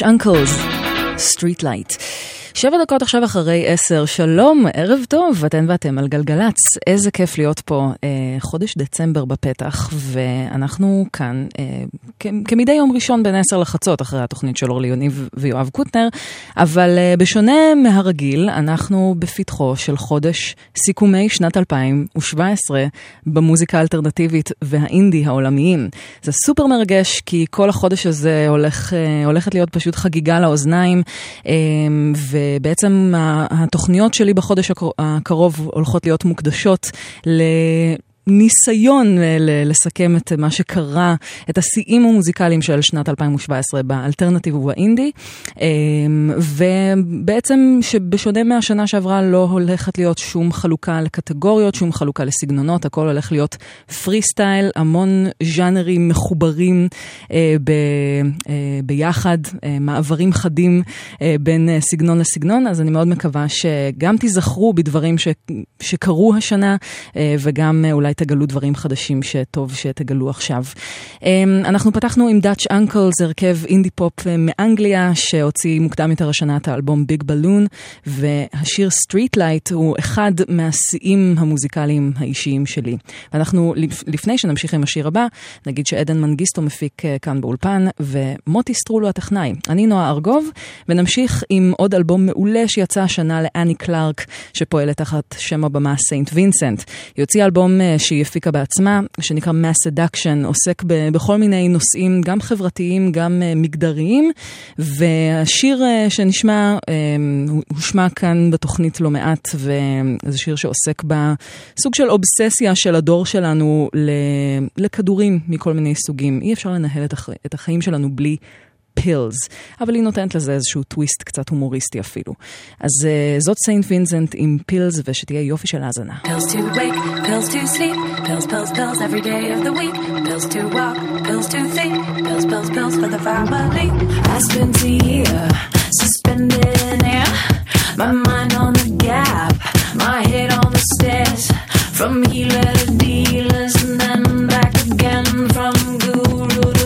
Rich Uncles, Street Light. שבע דקות עכשיו אחרי עשר, שלום, ערב טוב, אתן ואתם על גלגלצ. איזה כיף להיות פה אה, חודש דצמבר בפתח, ואנחנו כאן אה, כ- כמדי יום ראשון בין עשר לחצות, אחרי התוכנית של אורלי יוניב ויואב קוטנר, אבל אה, בשונה מהרגיל, אנחנו בפתחו של חודש סיכומי שנת 2017 במוזיקה האלטרנטיבית והאינדי העולמיים. זה סופר מרגש, כי כל החודש הזה הולך, אה, הולכת להיות פשוט חגיגה לאוזניים, ובעצם התוכניות שלי בחודש הקרוב הולכות להיות מוקדשות ל... ניסיון לסכם את מה שקרה, את השיאים המוזיקליים של שנת 2017 באלטרנטיב ובאינדי. אמ, ובעצם שבשונה מהשנה שעברה לא הולכת להיות שום חלוקה לקטגוריות, שום חלוקה לסגנונות, הכל הולך להיות פרי סטייל, המון ז'אנרים מחוברים אה, ב, אה, ביחד, אה, מעברים חדים בין סגנון לסגנון, אז אני מאוד מקווה שגם תיזכרו בדברים ש, שקרו השנה וגם אולי תגלו דברים חדשים שטוב שתגלו עכשיו. אמ, אנחנו פתחנו עם Dutch Uncles, הרכב אינדי פופ מאנגליה, שהוציא מוקדם יותר השנה את האלבום Big Balloon, והשיר Street Light הוא אחד מהשיאים המוזיקליים האישיים שלי. ואנחנו, לפני שנמשיך עם השיר הבא, נגיד שעדן מנגיסטו מפיק אה, כאן באולפן, ומוטי סטרולו הטכנאי. אני נועה ארגוב, ונמשיך עם עוד אלבום מעולה שיצא השנה לאנני קלארק, שפועלת תחת שם הבמה סיינט וינסנט. היא הוציאה אלבום אה, שהיא הפיקה בעצמה, שנקרא Masseduction, עוסק ב- בכל מיני נושאים, גם חברתיים, גם אה, מגדריים, והשיר אה, שנשמע, אה, הושמע כאן בתוכנית לא מעט, וזה שיר שעוסק בסוג של אובססיה של הדור שלנו לכדורים מכל מיני סוגים. אי אפשר לנהל את, הח- את החיים שלנו בלי... פילס, אבל היא נותנת לזה איזשהו טוויסט קצת הומוריסטי אפילו. אז uh, זאת סיינט וינסנט עם פילס, ושתהיה יופי של האזנה. Pills to wake, pills to sleep, pills, pills, pills every day of the week. Pills to walk, pills to think, pills, pills, pills for the family. I spent a year suspended in air, my mind on the gap, my head on the stairs. From healer to dealers and then back again. From guru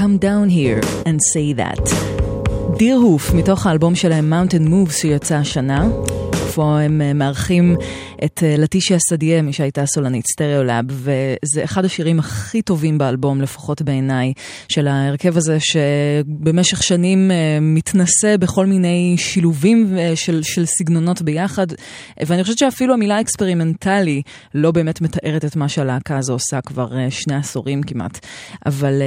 Come down here and say that. דיר הוף, מתוך האלבום שלהם Mountain Moves שיצא השנה. פה הם אה, מארחים את אה, לטישיה סדייה, מי שהייתה סולנית סטריאולאב, וזה אחד השירים הכי טובים באלבום, לפחות בעיניי, של ההרכב הזה שבמשך שנים אה, מתנסה בכל מיני שילובים של, של סגנונות ביחד, ואני חושבת שאפילו המילה אקספרימנטלי לא באמת מתארת את מה שהלהקה הזו עושה כבר שני עשורים כמעט. אבל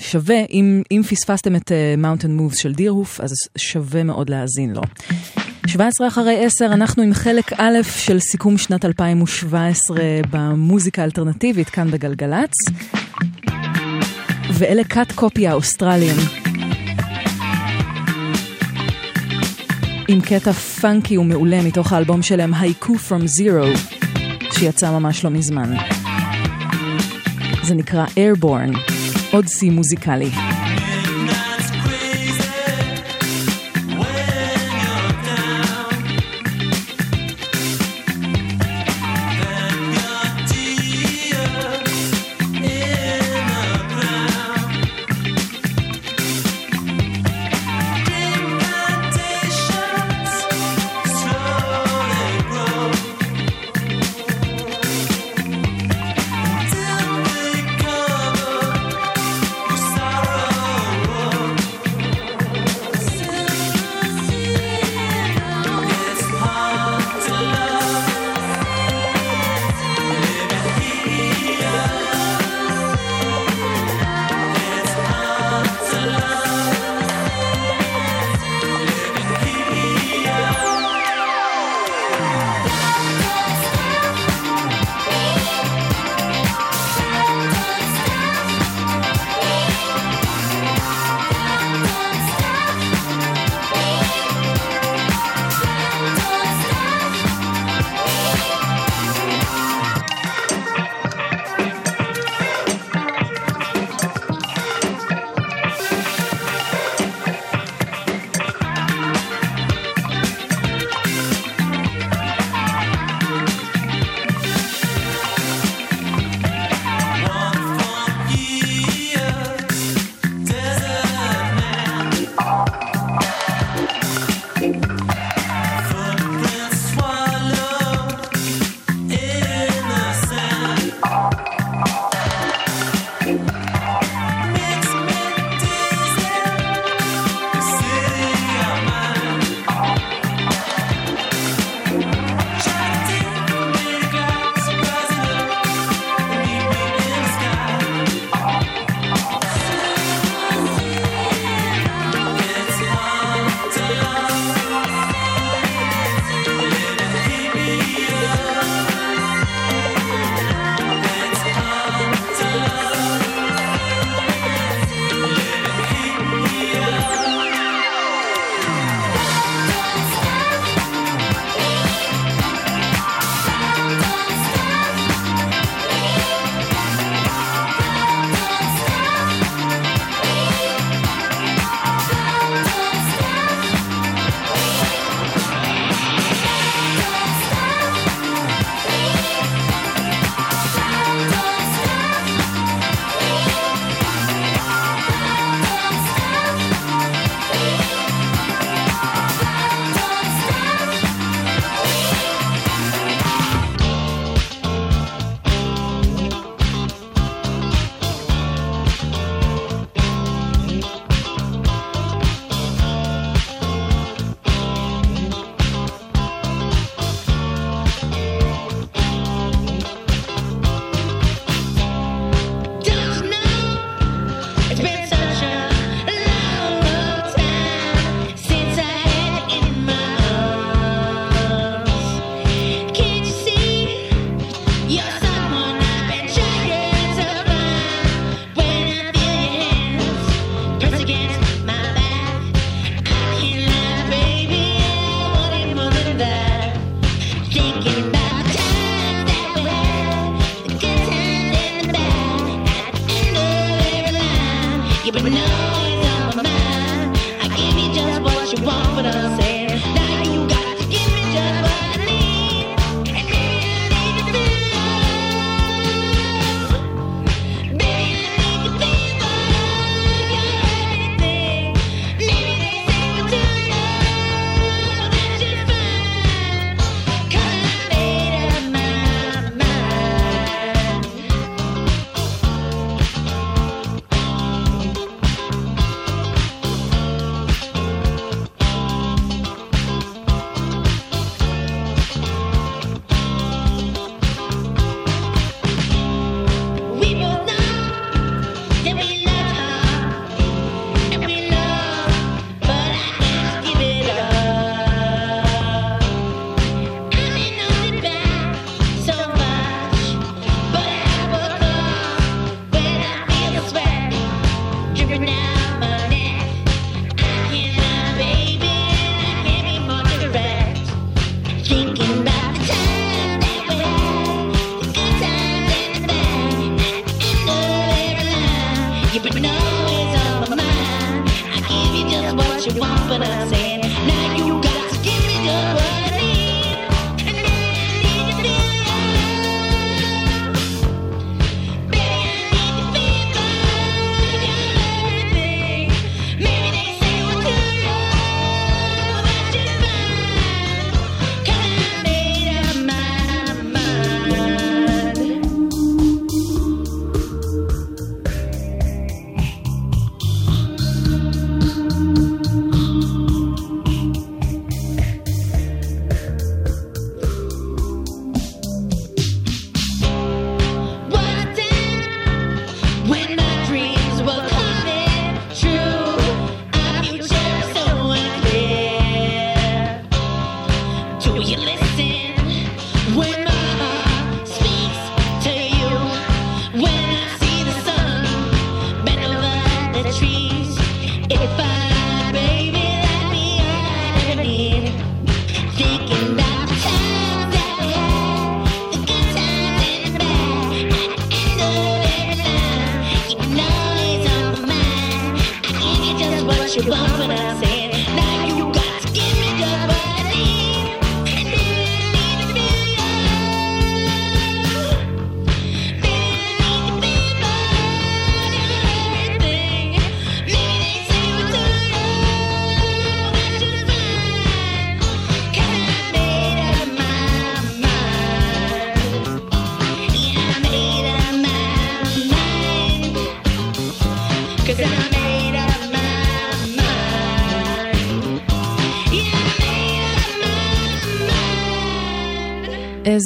שווה, אם, אם פספסתם את Mountain Moves של דירהוף, אז שווה מאוד להאזין לו. 17 אחרי 10, אנחנו עם חלק א' של סיכום שנת 2017 במוזיקה האלטרנטיבית כאן בגלגלצ. ואלה קאט קופי האוסטרליאן. עם קטע פאנקי ומעולה מתוך האלבום שלהם, Haiku From Zero, שיצא ממש לא מזמן. זה נקרא Airborne, עוד שיא מוזיקלי.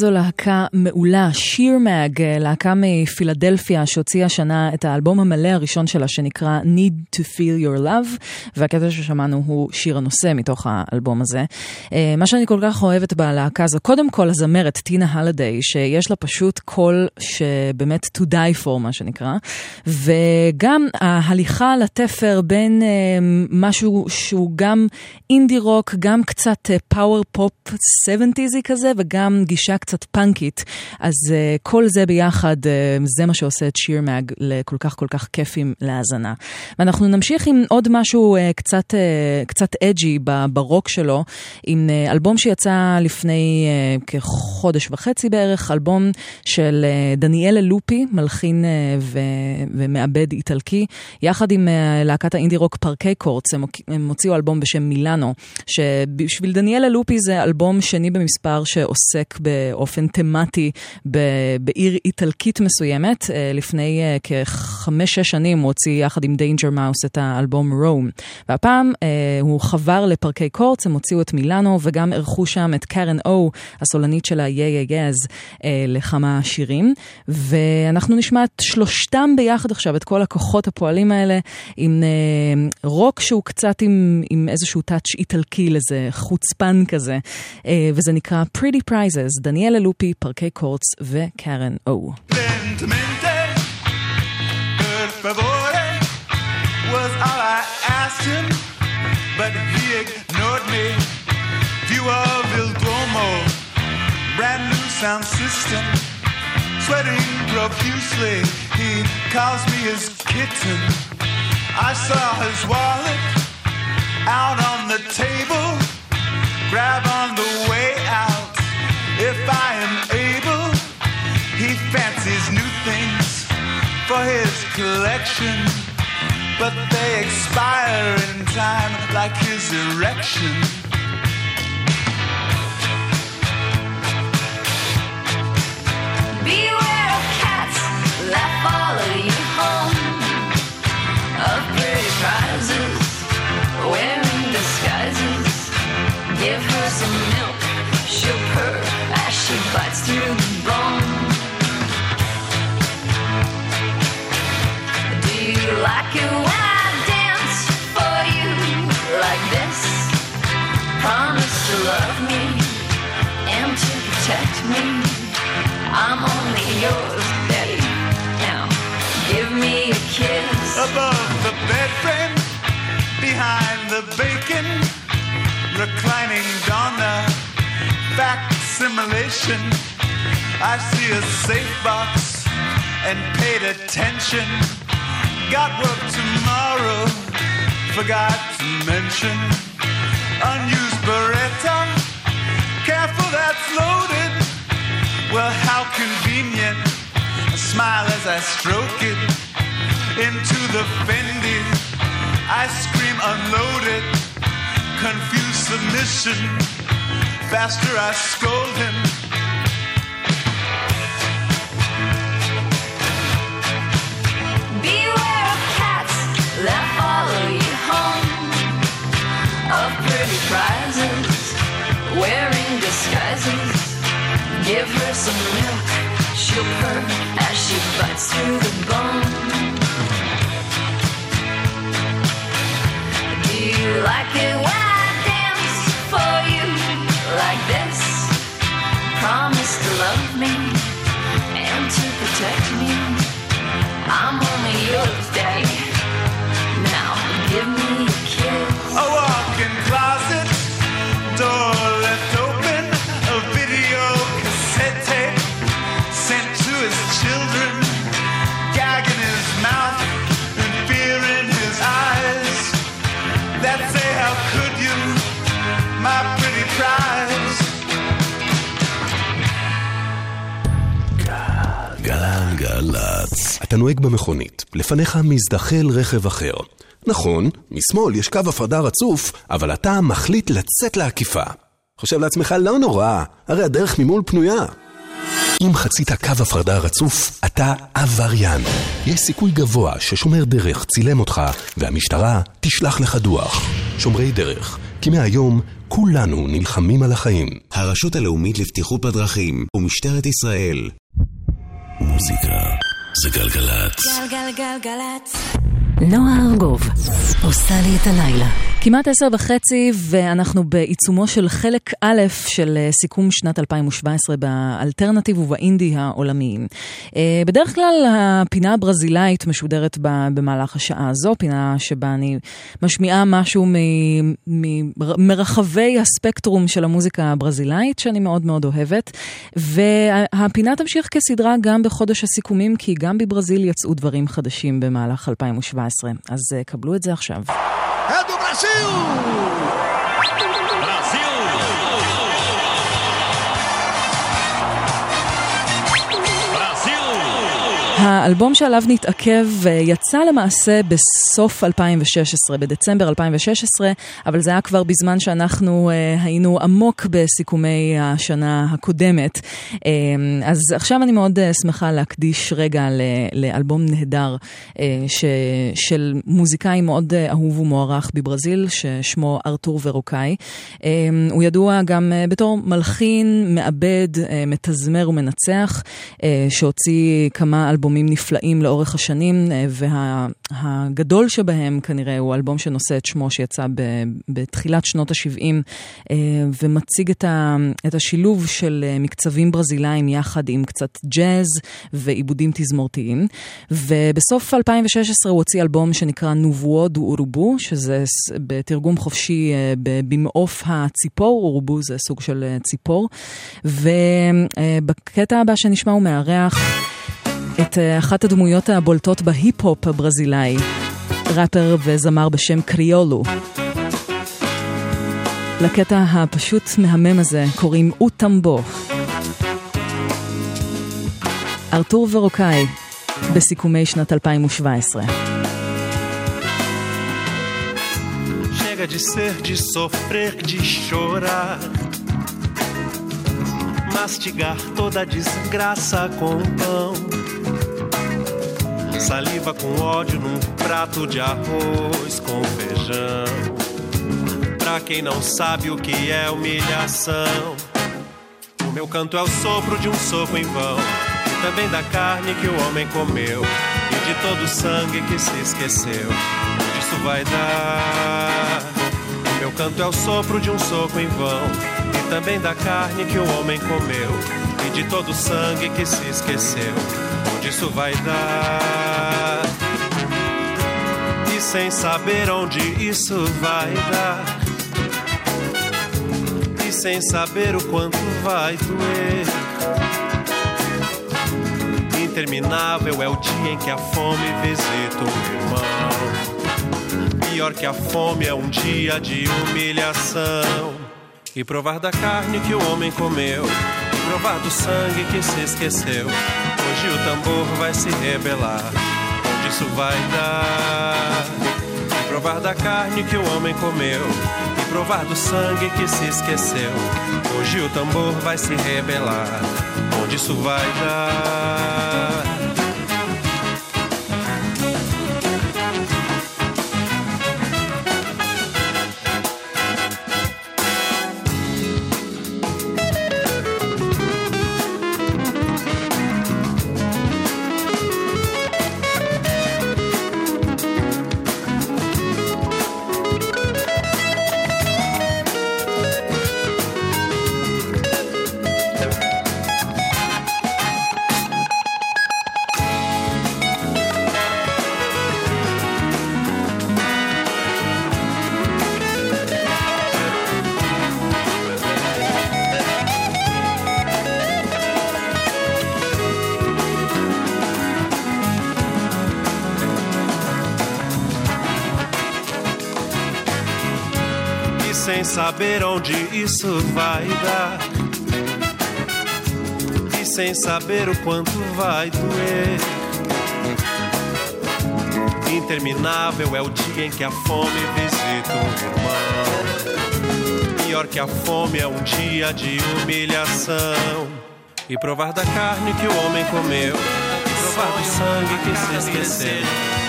זולה, להקה מעולה, שיר מאג, להקה מפילדלפיה שהוציאה השנה את האלבום המלא הראשון שלה שנקרא Need to Feel Your Love, והקטע ששמענו הוא שיר הנושא מתוך האלבום הזה. אה, מה שאני כל כך אוהבת בלהקה הזו, קודם כל הזמרת טינה הלדיי, שיש לה פשוט קול שבאמת to die for מה שנקרא, וגם ההליכה לתפר בין אה, משהו שהוא גם אינדי רוק, גם קצת power pop 70'סי כזה, וגם גישה קצת פאנקית. אז אה, כל זה ביחד, אה, זה מה שעושה את Sheer Mag לכל כך כל כך כיפים להאזנה. ואנחנו נמשיך עם עוד משהו אה, קצת, אה, קצת edgy ברוק שלו, עם אה, אלבום שיצא לפני אה, כחודש וחצי בערך, אלבום של אה, דניאלה לופי, מלחין אה, ו- ומעבד איטלקי, יחד עם אה, להקת האינדי רוק Parquet Courts, הם, הם הוציאו אלבום בשם מילאנו, שבשביל דניאלה לופי זה אלבום שני במספר שעוסק באופן תמטי בעיר איטלקית מסוימת. אה, לפני אה, כחמש-שש שנים הוא הוציא יחד עם דיינג'ר מאוס את האלבום Rome. והפעם אה, הוא חבר ל-Parquet Courts, הם הוציאו את מילאנו וגם אירחו שם את קארן או, הסולנית של ה-Yeah Yeah Yeahs, אה, לכמה שירים. ואנחנו נשמע את שלושתם ביחד עכשיו, את כל הכוחות הפועלים האלה, עם רוק שהוא קצת עם, עם איזשהו טאץ' איטלקי לזה, חוצפן כזה, וזה נקרא Pretty Prizes, דניאלה לופי, פארקי קורטס וקארן או. Lentamente, per favore, was all I asked him, but he ignored me. View of Il Duomo, brand new sound system, sweating profusely. He calls me his kitten. I saw his wallet out on the table, grab on the way out. If I for his collection, but they expire in time like his erection. Beware of cats that follow you home. Of pretty prizes, wearing disguises. Give her some I wanna dance for you like this. Promise to like me and to touch me. And i'm only yours daily now give me a kiss. Above the bed frame behind the bacon reclining on back simulation i see a safe box and paid attention. Got work tomorrow, forgot to mention. Unused Beretta, careful that's loaded. Well, how convenient. I smile as I stroke it into the Fendi. I scream unloaded, confused submission. Faster I scold him. Of pretty prizes, wearing disguises. Give her some milk, she'll purr as she bites through the bone. Do you like it when I dance for you like this? Promise to love me and to protect me. I'm only yours, Daddy. Now give me אתה נוהג במכונית, לפניך מזדחל רכב אחר. נכון, משמאל יש קו הפרדה רצוף, אבל אתה מחליט לצאת לעקיפה. חושב לעצמך, לא נורא, הרי הדרך ממול פנויה. אם חצית קו הפרדה רצוף, אתה עבריין. יש סיכוי גבוה ששומר דרך צילם אותך, והמשטרה תשלח לך דוח. שומרי דרך, כי מהיום כולנו נלחמים על החיים. הרשות הלאומית לבטיחות בדרכים ומשטרת ישראל מוזיקה זה גלגלצ. גלגלגלגלצ. נועה ארגוב עושה לי את הלילה. כמעט עשר וחצי, ואנחנו בעיצומו של חלק א' של אה, סיכום שנת 2017 באלטרנטיב ובאינדי העולמיים. אה, בדרך כלל הפינה הברזילאית משודרת במהלך השעה הזו, פינה שבה אני משמיעה משהו מ- מ- מרחבי הספקטרום של המוזיקה הברזילאית, שאני מאוד מאוד אוהבת. והפינה תמשיך כסדרה גם בחודש הסיכומים, כי גם בברזיל יצאו דברים חדשים במהלך 2017. אז אה, קבלו את זה עכשיו. האלבום שעליו נתעכב אה, יצא למעשה בסוף 2016, בדצמבר 2016, אבל זה היה כבר בזמן שאנחנו אה, היינו עמוק בסיכומי השנה הקודמת. אה, אז עכשיו אני מאוד שמחה להקדיש רגע לאלבום נהדר של מוזיקאי מאוד אה, אהוב ומוערך בברזיל, ששמו ארתור ורוקאי. הוא ידוע גם בתור מלחין, מעבד, מתזמר ומנצח, שהוציא כמה אלבומים נפלאים לאורך השנים, אה, והגדול שבהם כנראה הוא אלבום שנושא את שמו שיצא ב- בתחילת שנות ה-70, ומציג את, ה- את השילוב של אה, מקצבים ברזילאים יחד עם קצת ג'אז ועיבודים תזמורתיים. ובסוף 2016 הוא הוציא אלבום שנקרא נובואו דו אורובו, שזה בתרגום חופשי אה, במעוף הציפור, אורובו זה סוג של אה, ציפור. ובקטע הבא שנשמע הוא מארח את אה, אחת הדמויות הבולטות בהיפ-הופ הברזילאי, ראפר וזמר בשם קריולו. לקטע הפשוט מהמם הזה קוראים אוטמבו. ארתור ורוקאי, בסיכומי שנת 2017. Chega de ser, de sofrer, de chorar. Mastigar toda a desgraça com pão. Saliva com ódio num prato de arroz com feijão. Pra quem não sabe o que é humilhação, o meu canto é o sopro de um soco em vão. E também da carne que o homem comeu. E de todo o sangue que se esqueceu. Onde isso vai dar? O meu canto é o sopro de um soco em vão. E também da carne que o homem comeu. E de todo o sangue que se esqueceu. Onde isso vai dar? E sem saber onde isso vai dar. E sem saber o quanto vai doer. Interminável é o dia em que a fome visita o irmão. Pior que a fome é um dia de humilhação. E provar da carne que o homem comeu, e provar do sangue que se esqueceu. Hoje o tambor vai se rebelar. Onde isso vai dar? E provar da carne que o homem comeu, e provar do sangue que se esqueceu. Hoje o tambor vai se rebelar. Onde isso vai dar? Saber onde isso vai dar. E sem saber o quanto vai doer. Interminável é o dia em que a fome visita o irmão. Pior que a fome é um dia de humilhação. E provar da carne que o homem comeu. E provar do sangue que se esqueceu.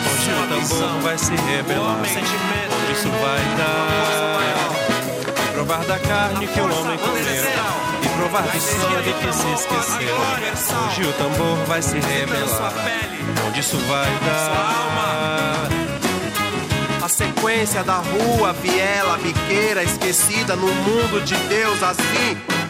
Hoje o tambor vai se rebelar. Onde isso vai dar? Provar da carne que o homem comeu. E provar do sangue que se esqueceu. Hoje o tambor vai se rebelar. Onde isso vai dar? A sequência da rua, viela, biqueira, esquecida no mundo de Deus assim.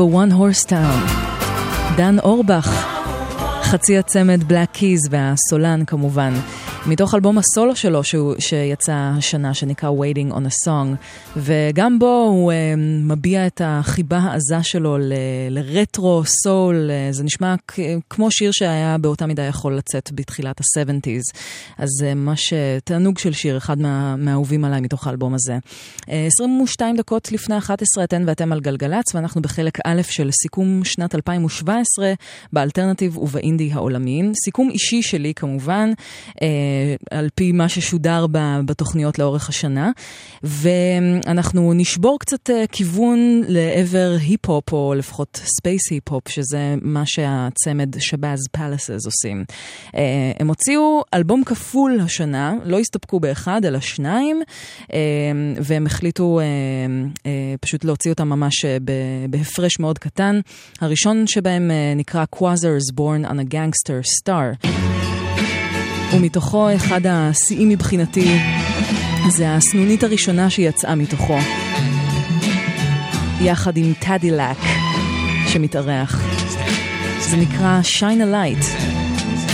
A One Horse Town. דן אורבך, חצי הצמד בלק קיז והסולן כמובן. מתוך אלבום הסולו שלו שהוא, שיצא השנה, שנקרא Waiting on a Song, וגם בו הוא uh, מביע את החיבה העזה שלו ל- לרטרו, סול, uh, זה נשמע כ- כמו שיר שהיה באותה מידה יכול לצאת בתחילת ה-70's, אז uh, ממש uh, תענוג של שיר, אחד מה, מהאהובים עליי מתוך האלבום הזה. אה, 22 דקות לפני 11 אתן ואתם על גלגלצ, ואנחנו בחלק א' של סיכום שנת 2017 באלטרנטיב ובאינדי העולמיים. סיכום אישי שלי כמובן. אה, על פי מה ששודר בתוכניות לאורך השנה. ואנחנו נשבור קצת אה, כיוון לעבר היפ-הופ, או לפחות space היפ-הופ, שזה מה שהצמד שבאז פאלאסס עושים. אה, הם הוציאו אלבום כפול השנה, לא הסתפקו באחד, אלא שניים, אה, והם החליטו פשוט להוציא אותם ממש בהפרש מאוד קטן. הראשון שבהם נקרא Quasars Born on a Gangster Star. ומתוכו אחד השיאים מבחינתי זה הסנונית הראשונה שיצאה מתוכו. יחד עם טאדילק שמתארח. זה נקרא Shine a Light.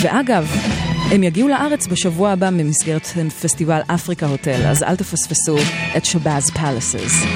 ואגב, הם יגיעו לארץ בשבוע הבא במסגרת פסטיבל אפריקה הוטל, אז אל תפספסו את שבאז פלאסס.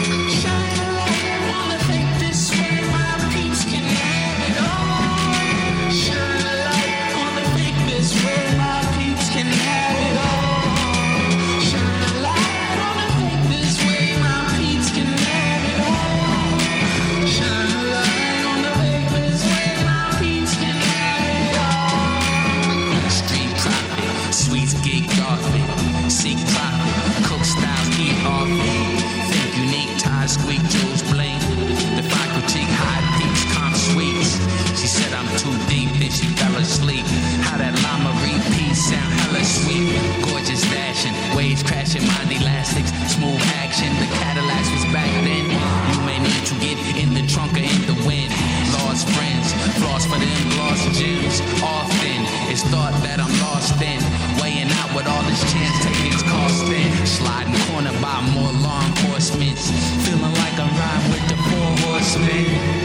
Often it's thought that I'm lost in, weighing out what all this chance taking's costing. Sliding corner by more law enforcement, feeling like I'm riding with the four horsemen.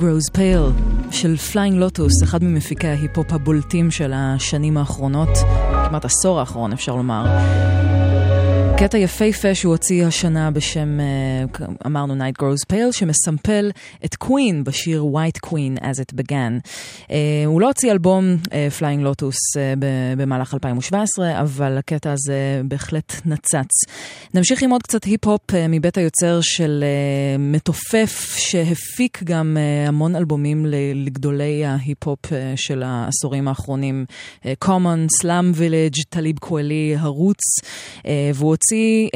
Grows Pale של פליינג לוטוס, אחד ממפיקי ההיפ-הופ הבולטים של השנים האחרונות, כמעט עשור האחרון אפשר לומר. קטע יפהפה שהוא הוציא השנה בשם, אה, אמרנו Night Grows Pale, שמסמפל את Queen בשיר White Queen as it began. אה, הוא לא הוציא אלבום פליינג לוטוס במהלך 2017, אבל הקטע הזה בהחלט נצץ. נמשיך עם עוד קצת היפ-הופ אה, מבית היוצר של מתופף שהפיק גם המון אלבומים לגדולי ההיפ-הופ של העשורים האחרונים. Common, Slum Village, טליב קואלי, הרוץ, והוא הוציא...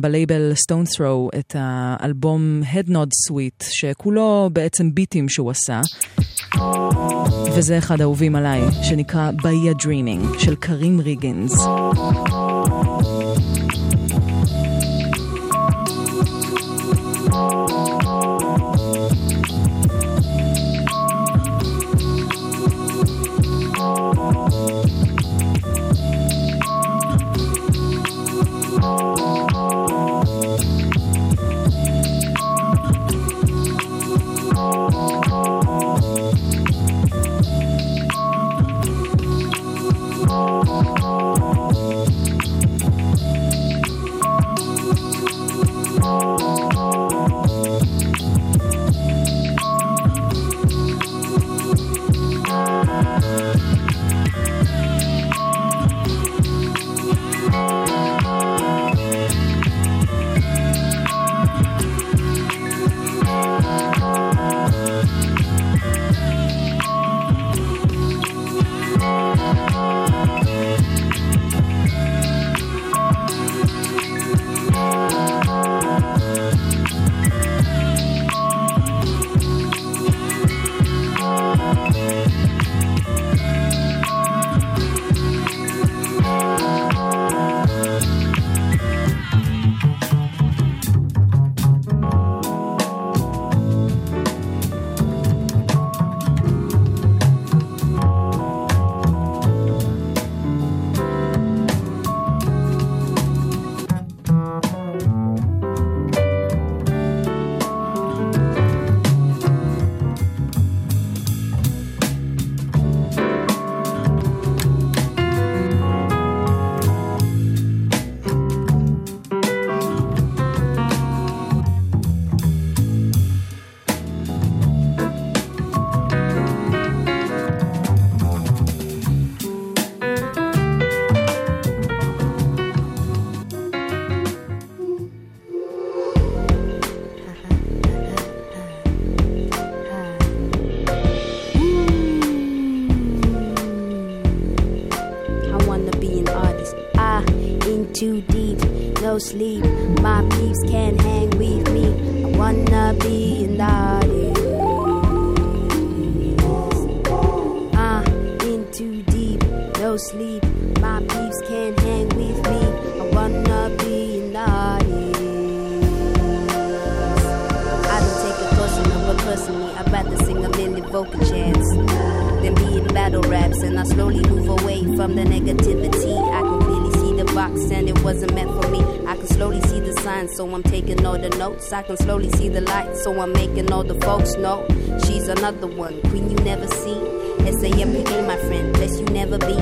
בלייבל סטון ת'רו את האלבום Head Nod Sweet, שכולו בעצם ביטים שהוא עשה. וזה אחד האהובים עליי, שנקרא באיה Dreaming של קרים ריגנס. closely. Know she's another one. Queen you never see. SAMPA, my friend, best you never be.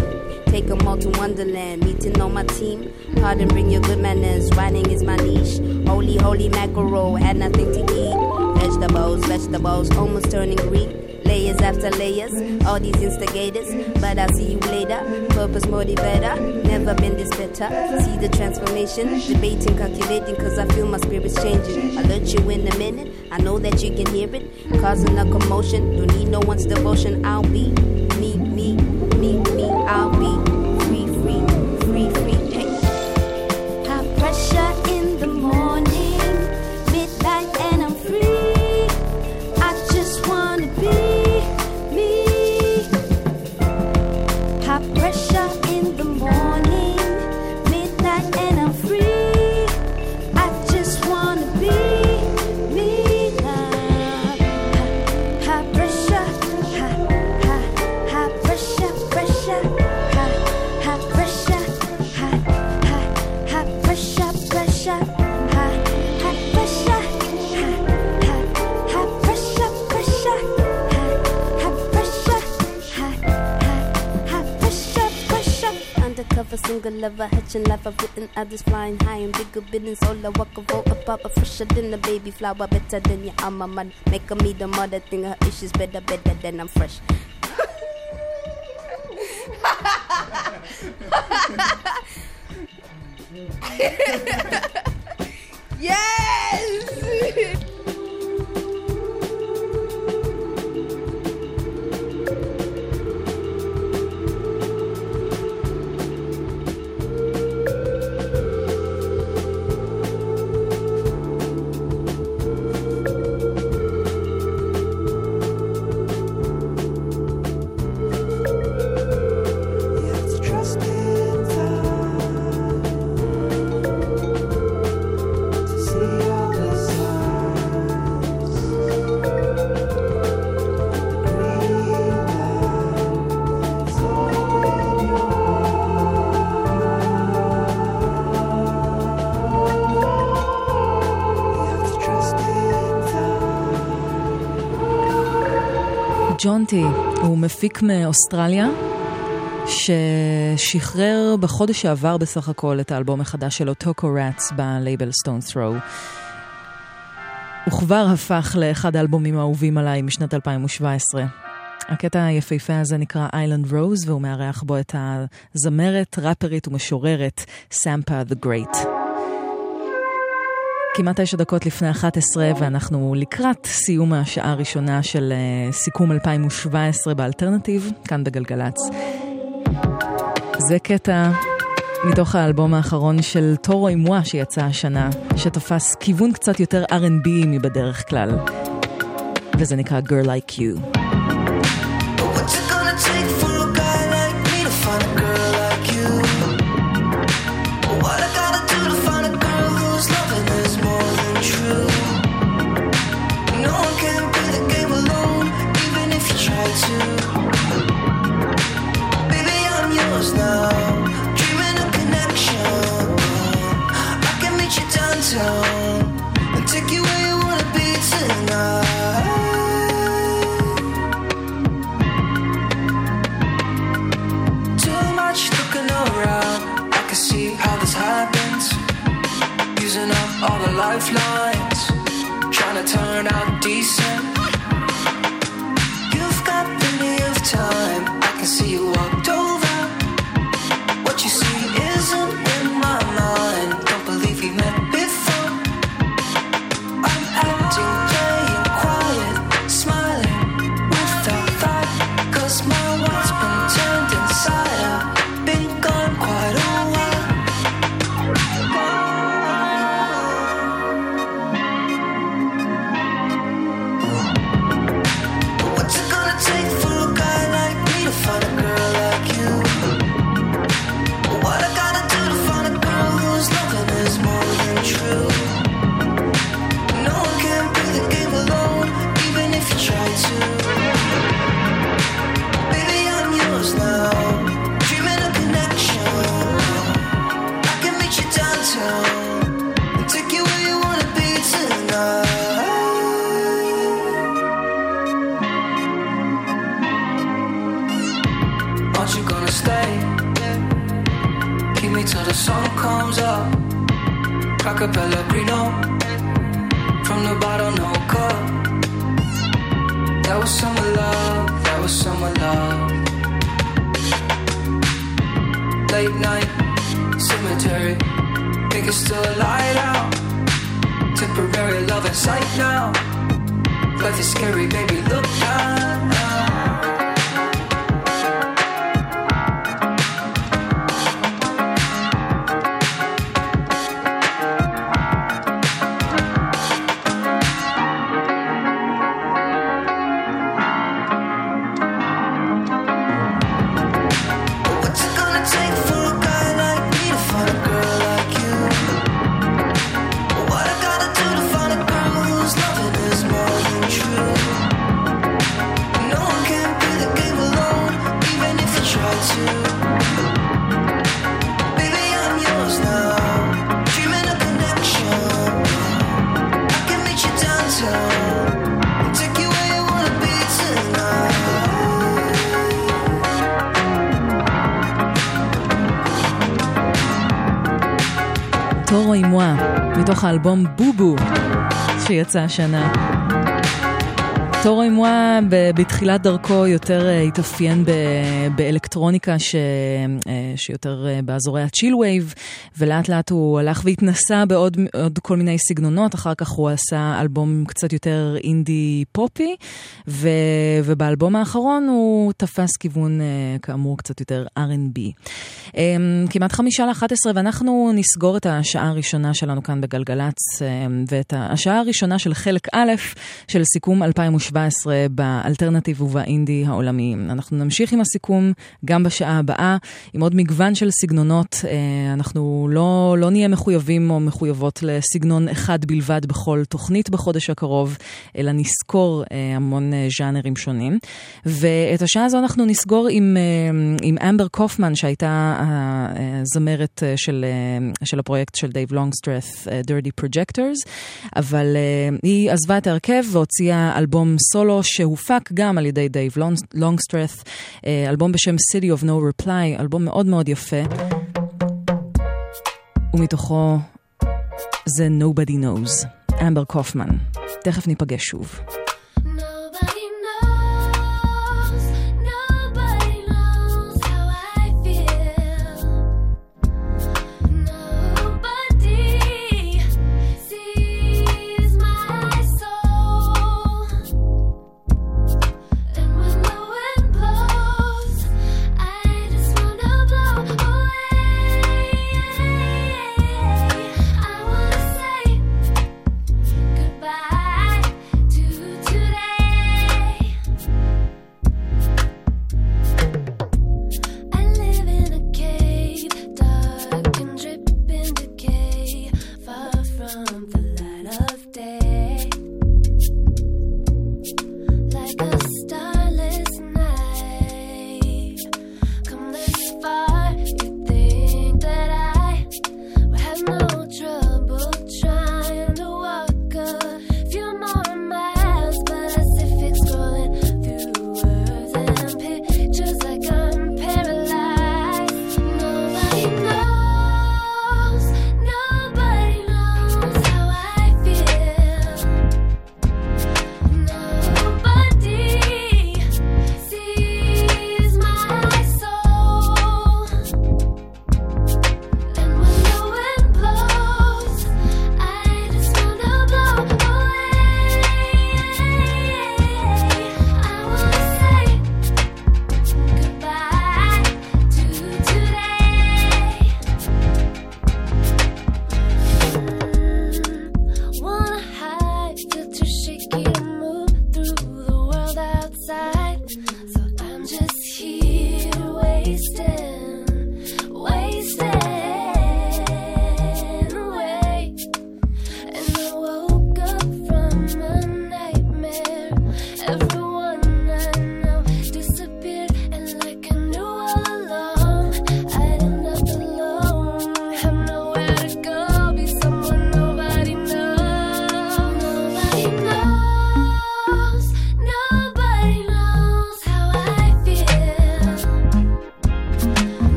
Take 'em all to Wonderland, meeting on my team. Pardon, bring your good manners. Writing is my niche. Holy, holy mackerel, had nothing to eat. Vegetables, vegetables, almost turning green. Layers after layers, all these instigators. But I'll see you later. Purpose motivator, never been this better. See the transformation, debating, calculating, cause I feel my spirit's changing. I'll let you in a minute, I know that you can hear it. Causing a commotion, don't need no one's devotion. I'll be me, me, me, me, I'll be a single lover, hatching life I've written others flying high and bigger business. All I walk a roll up up, a fresher than a baby flower, better than your alma mother. Make me the mother thing, her issues better, better than I'm fresh. yes! ג'ונטי הוא מפיק מאוסטרליה, ששחרר בחודש שעבר בסך הכל את האלבום החדש שלו, Tokorats, בלייבל Stones Throw. הוא כבר הפך לאחד האלבומים האהובים עליי משנת 2017. הקטע היפהפה הזה נקרא Island Rose, והוא מארח בו את הזמרת, ראפרית ומשוררת, סמפה דה גרייט. כמעט תשע דקות לפני 11, ואנחנו לקראת סיום השעה הראשונה של אה, סיכום 2017 באלטרנטיב, כאן בגלגלצ. זה קטע מתוך האלבום האחרון של טורו אימווה שיצא השנה, שתפס כיוון קצת יותר R&B מבדרך כלל, וזה נקרא Girl Like You. lifeline מתוך האלבום Boo Boo שיצא השנה. טורו אימואה ב- בתחילת דרכו יותר אה, התאפיין ב- באלקטרוניקה ש- אה, שיותר אה, באזורי ה-chillwave, ולאט לאט הוא הלך והתנסה בעוד עוד כל מיני סגנונות, אחר כך הוא עשה אלבום קצת יותר אינדי פופי, ו- ובאלבום האחרון הוא תפס כיוון כאמור קצת יותר R&B. אמ, כמעט חמישה לאחת עשרה, ואנחנו נסגור את השעה הראשונה שלנו כאן בגלגלצ, אמ, ואת השעה הראשונה של חלק א' של סיכום 2017 באלטרנטיב ובאינדי העולמיים. אנחנו נמשיך עם הסיכום גם בשעה הבאה, עם עוד מגוון של סגנונות. אה, אנחנו לא, לא נהיה מחויבים או מחויבות לסגנון אחד בלבד בכל תוכנית בחודש הקרוב, אלא נסקור אה, המון אה, ז'אנרים שונים. ואת השעה הזו אנחנו נסגור עם אמבר קופמן, שהייתה הזמרת אה, של, אה, של הפרויקט של דייב לונגסטרף, אה, Dirty Projectors, אבל היא עזבה את ההרכב והוציאה אלבום סולו שהופק גם על ידי דייב לונגסטרף, אלבום בשם City of No Reply, אלבום מאוד מאוד יפה. ומתוכו זה Nobody Knows, אמבר קופמן. תכף ניפגש שוב.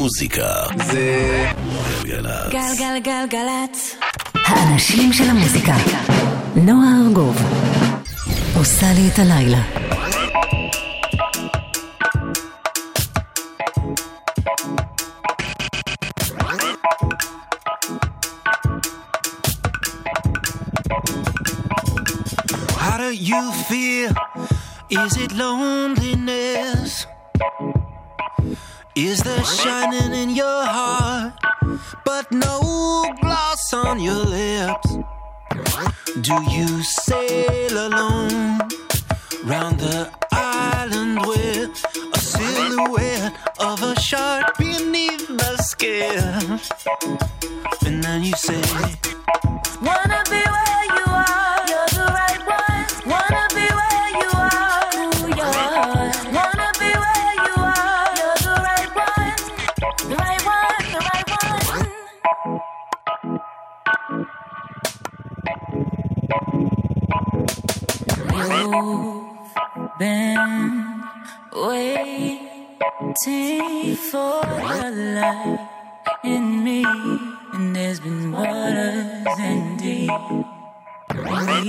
מוזיקה זה גלגלצ. גלגלגלגלצ. האנשים של המוזיקה. נועה ארגוב עושה לי לי את הלילה. How do you feel? Is it loneliness? Is there shining in your heart, but no gloss on your lips? Do you sail alone round the island with a silhouette of a shark beneath the skin? And then you say,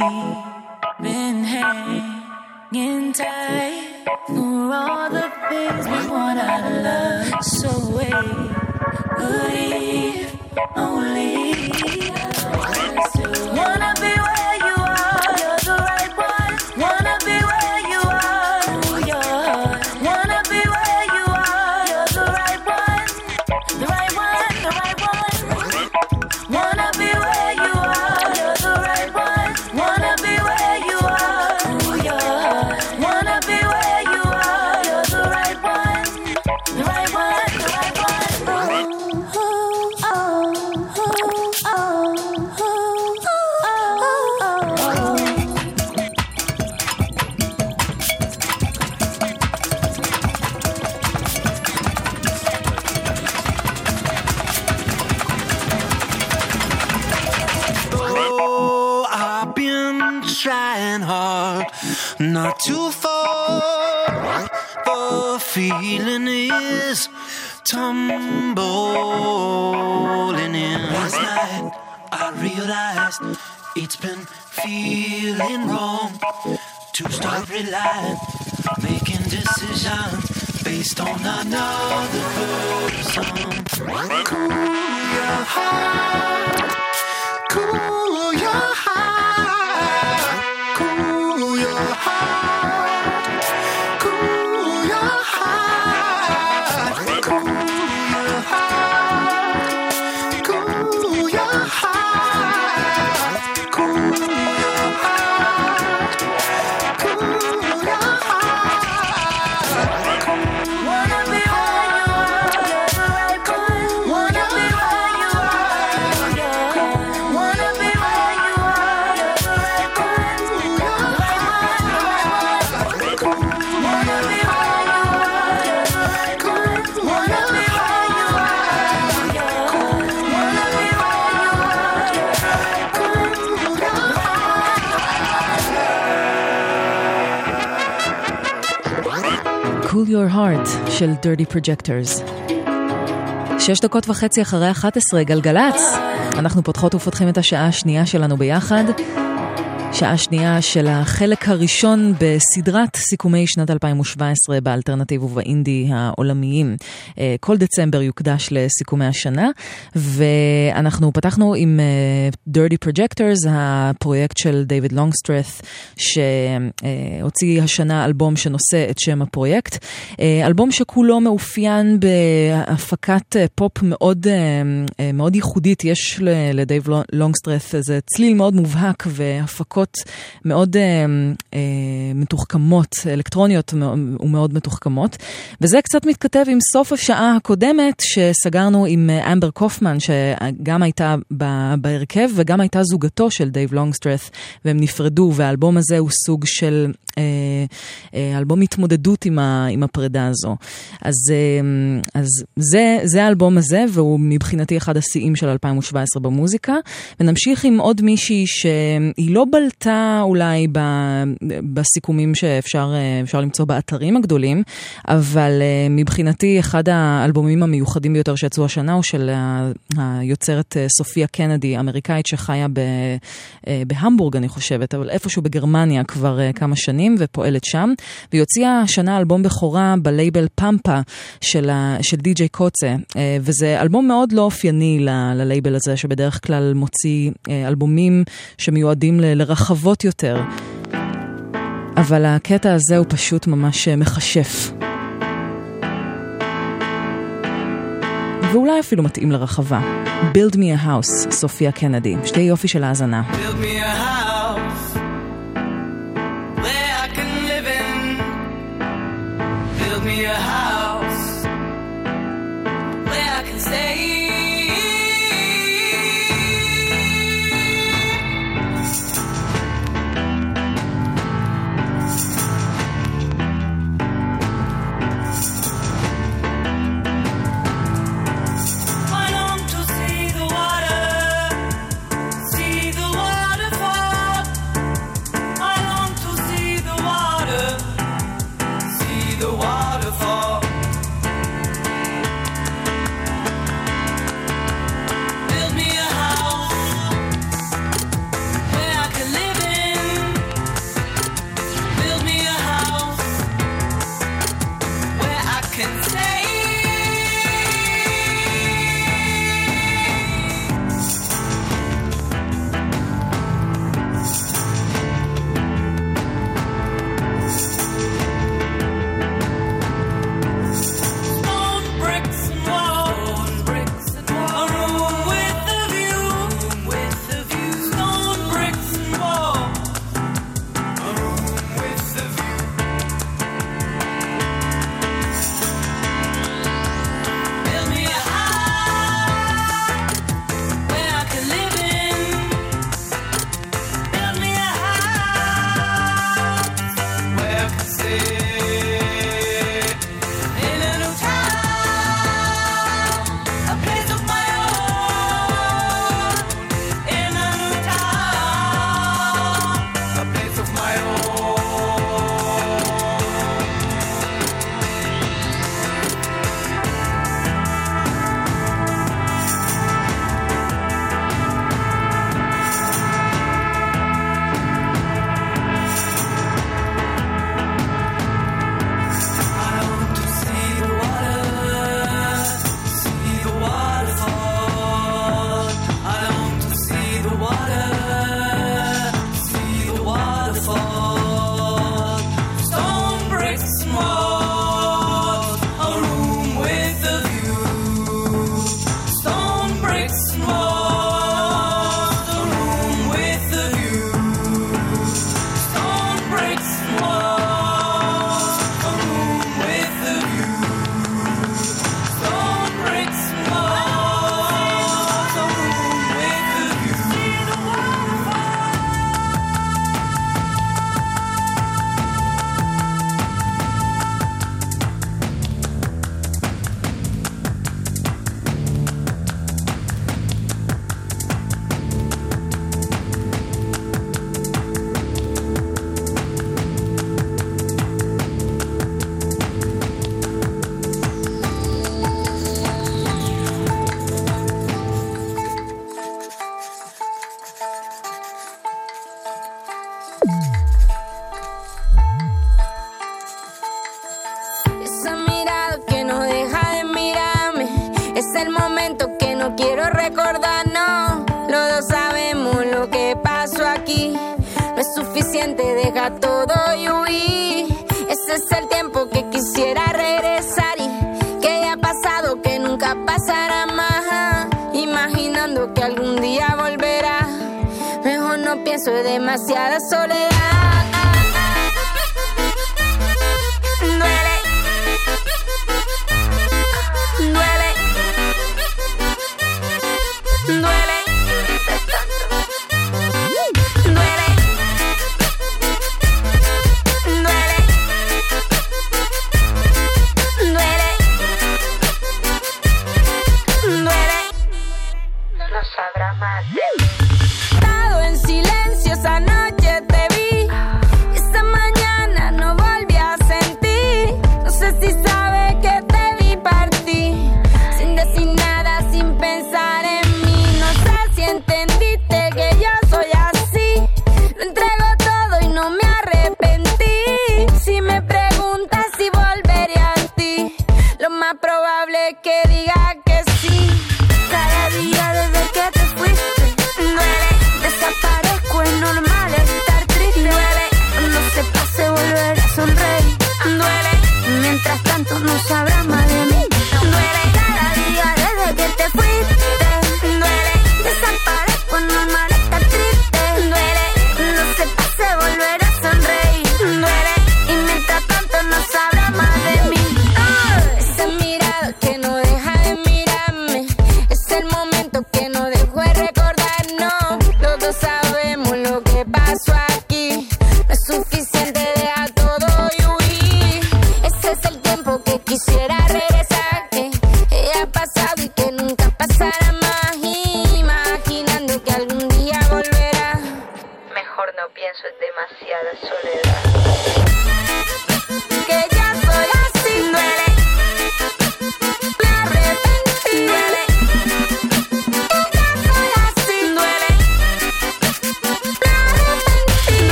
been hanging tight for all the things we want out of love. So wait, good eve, only Your Heart של Dirty Projectors. שש דקות וחצי אחרי 11, גלגלצ. אנחנו פותחות ופותחים את השעה השנייה שלנו ביחד. שעה שנייה של החלק הראשון בסדרת סיכומי שנת 2017 באלטרנטיב ובאינדי העולמיים. אה, כל דצמבר יוקדש לסיכומי השנה, ואנחנו פתחנו עם אה, Dirty Projectors, הפרויקט של דיוויד לונגסטרת, שהוציא השנה אלבום שנושא את שם הפרויקט. אה, אלבום שכולו מאופיין בהפקת פופ מאוד, מאוד ייחודית, יש לדייב לונגסטרף איזה צליל מאוד מובהק והפקות מאוד אה, סיגריות אלקטרוניות ומאוד מתוחכמות. וזה קצת מתכתב עם סוף השעה הקודמת שסגרנו עם אה, אמבר קופמן, שגם הייתה בהרכב וגם הייתה זוגתו של דייב לונגסטרת', והם נפרדו, והאלבום הזה הוא סוג של אה, אה, אלבום התמודדות עם, הפרידה הזו. אז, אז זה, זה האלבום הזה, והוא מבחינתי אחד השיאים של 2017 במוזיקה. ונמשיך עם עוד מישהי שהיא לא בלטה אולי בסיכומים שאפשר... אפשר, אה, אפשר למצוא באתרים הגדולים, אבל אה, מבחינתי אחד האלבומים המיוחדים ביותר שיצאו השנה הוא של היוצרת אה, סופיה קנדי, אמריקאית שחיה ב, בהמבורג אני חושבת, אבל איפשהו בגרמניה כבר כמה שנים ופועלת שם, והיא הוציאה השנה אלבום בכורה בלייבל פמפה של, ה, של די.ג'יי קוצה, וזה אלבום מאוד לא אופייני ל, ללייבל הזה, שבדרך כלל מוציא אלבומים שמיועדים ל, לרחבות יותר. אבל הקטע הזה הוא פשוט ממש אה, מכשף. ואולי אפילו מתאים לרחבה. Build me a house, סופיה קנדי. שתי יופי של האזנה. Build me a house. Where I can live in. Build me a house. Demasiada soledad. tanto no sabrá.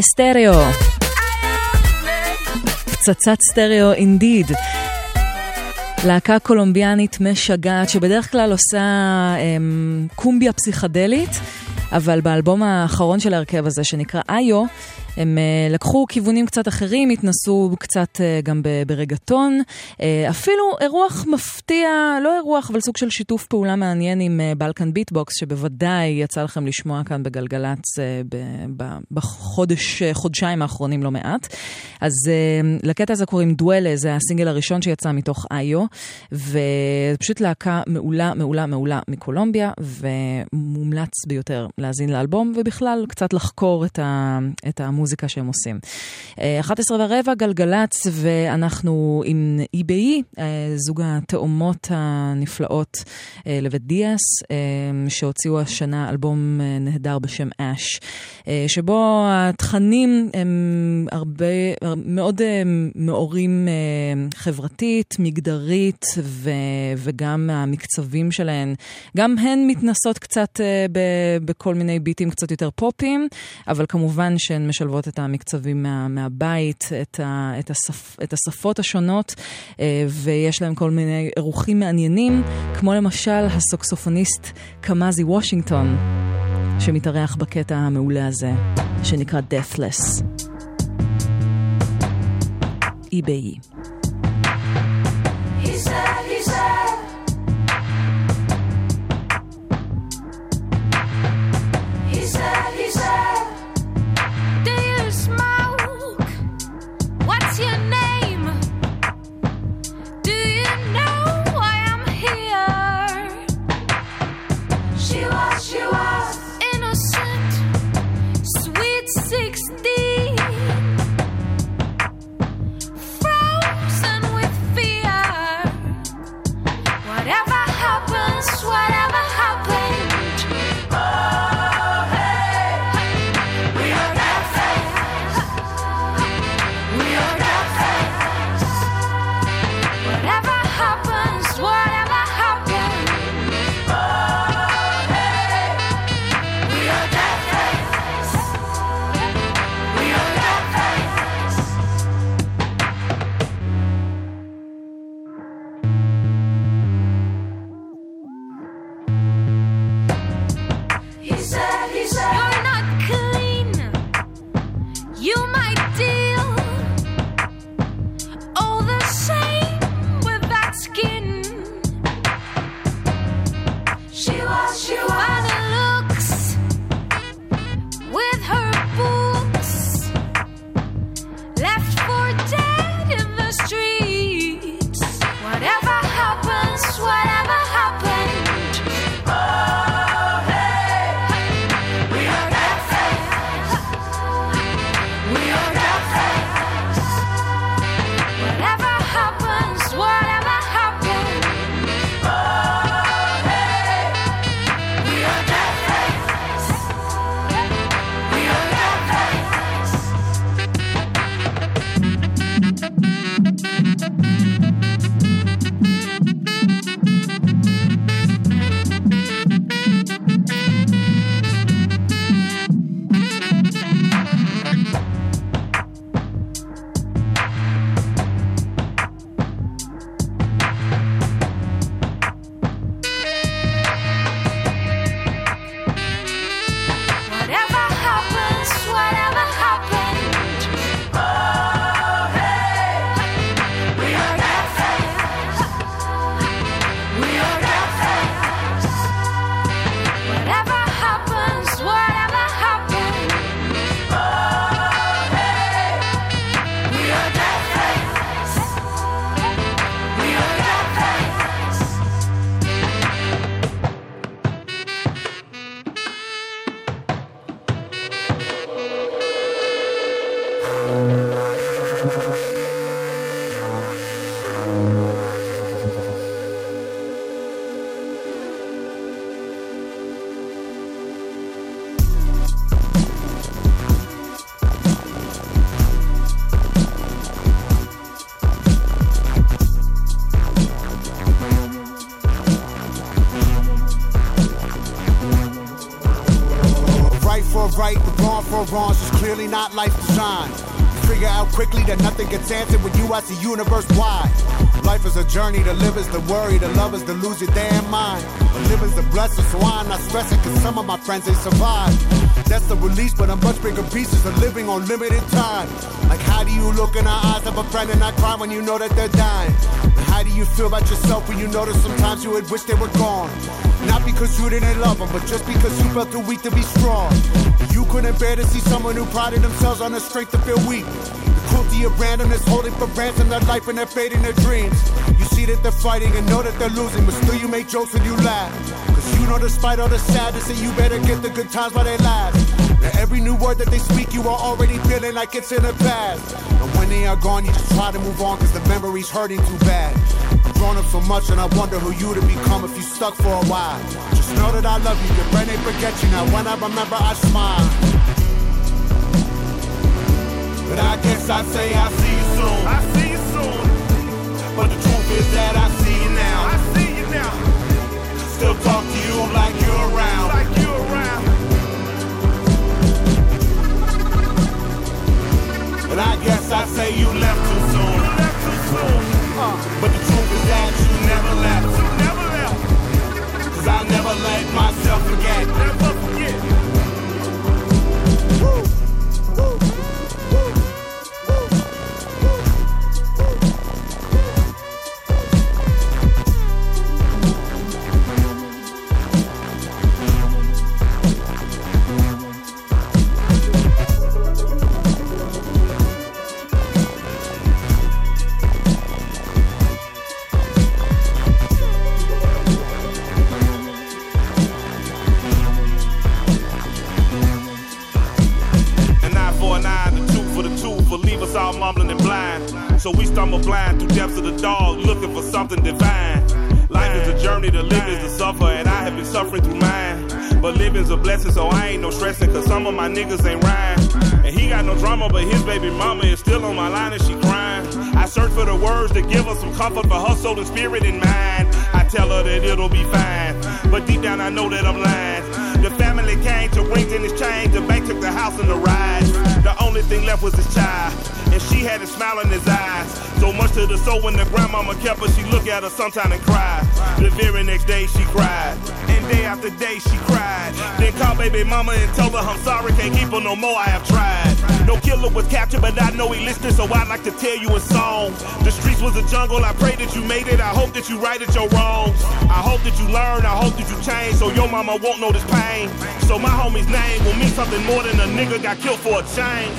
Bomba Estéreo. פצצת סטריאו indeed. להקה קולומביאנית משגעת שבדרך כלל עושה אמ, קומביה פסיכדלית, אבל באלבום האחרון של ההרכב הזה שנקרא איו, הם אה, לקחו כיוונים קצת אחרים, התנסו קצת אה, גם ברגטון, אה, אפילו אירוח מפתיע, לא אירוח, אבל סוג של שיתוף פעולה מעניין עם Balkan Beat Box, שבוודאי יצא לכם לשמוע כאן בגלגלצ בחודש, חודשיים האחרונים לא מעט. אז לקטע הזה קוראים דואלה, זה הסינגל הראשון שיצא מתוך איו, וזה פשוט להקה מעולה, מעולה, מעולה מקולומביה, ומומלץ ביותר להאזין לאלבום, ובכלל קצת לחקור את, ה, את המוזיקה שהם עושים. אה, 11 ורבע, גלגלצ, ואנחנו עם EBE, אה, זוג התאומות הנפלאות אה, לבית דיאס, אה, שהוציאו השנה אלבום אה, נהדר בשם אש, אה, שבו התכנים הם הרבה, מאוד אה, מעורים אה, חברתית, מגדרית, ו, וגם המקצבים שלהן, גם הן מתנסות קצת אה, ב, בכל מיני ביטים קצת יותר פופיים, אבל כמובן שהן משלבות את המקצבים מה, מהבית, את, ה, את, השפ, את השפות השונות, אה, ויש להם כל מיני אירוחים מעניינים, כמו למשל הסוקסופוניסט קמאזי וושינגטון, שמתארח בקטע המעולה הזה, שנקרא Deathless. He said, he said. siento. Clearly not life design. Figure out quickly that nothing gets answered with you as the universe wide. Life is a journey, to live is the worry, to love is to lose your damn mind. But live is the blessing, so I'm not stressing, cause some of my friends they survive. That's the release, but a much bigger pieces of living on limited time. Like how do you look in the eyes of a friend and not cry when you know that they're dying? And how do you feel about yourself when you notice sometimes you would wish they were gone? Not because you didn't love them, but just because you felt too weak to be strong. Couldn't bear to see someone who prided themselves on the strength to feel weak. The cruelty of randomness holding for ransom their life and their fate and their dreams. You see that they're fighting and know that they're losing, but still you make jokes and you laugh. Cause you know despite all the sadness that you better get the good times while they last. Now every new word that they speak, you are already feeling like it's in the past. And when they are gone, you just try to move on cause the memory's hurting too bad. Grown up so much and I wonder who you to become if you stuck for a while. Just know that I love you, your brain ain't forget you now. When I remember, I smile. But I guess I'd say I'll see you soon. I see you soon. But the truth is that I see you now. I see you now. Still talk to you like you're around. Like you're around. But I guess I'd say you left too But the truth is that you never left. You never left. Cause I'll never let myself forget. Blessing, so I ain't no stressing, cause some of my niggas ain't rhyme. And he got no drama, but his baby mama is still on my line and she crying. I search for the words to give her some comfort for her soul and spirit and mind. I tell her that it'll be fine, but deep down I know that I'm lying. The family came to rings in his chain, the bank took the house and the ride. The only thing left was his child, and she had a smile in his eyes. So much to the soul when the grandmama kept her, she look at her sometime and cry. The very next day she cried, and day after day she cried. Then called baby mama and told her I'm sorry, can't keep her no more, I have tried. No killer was captured, but I know he listening, so I'd like to tell you in song. The streets was a jungle, I pray that you made it, I hope that you righted your wrongs. I hope that you learn, I hope that you change, so your mama won't know this pain. So my homie's name will mean something more than a nigga got killed for a change.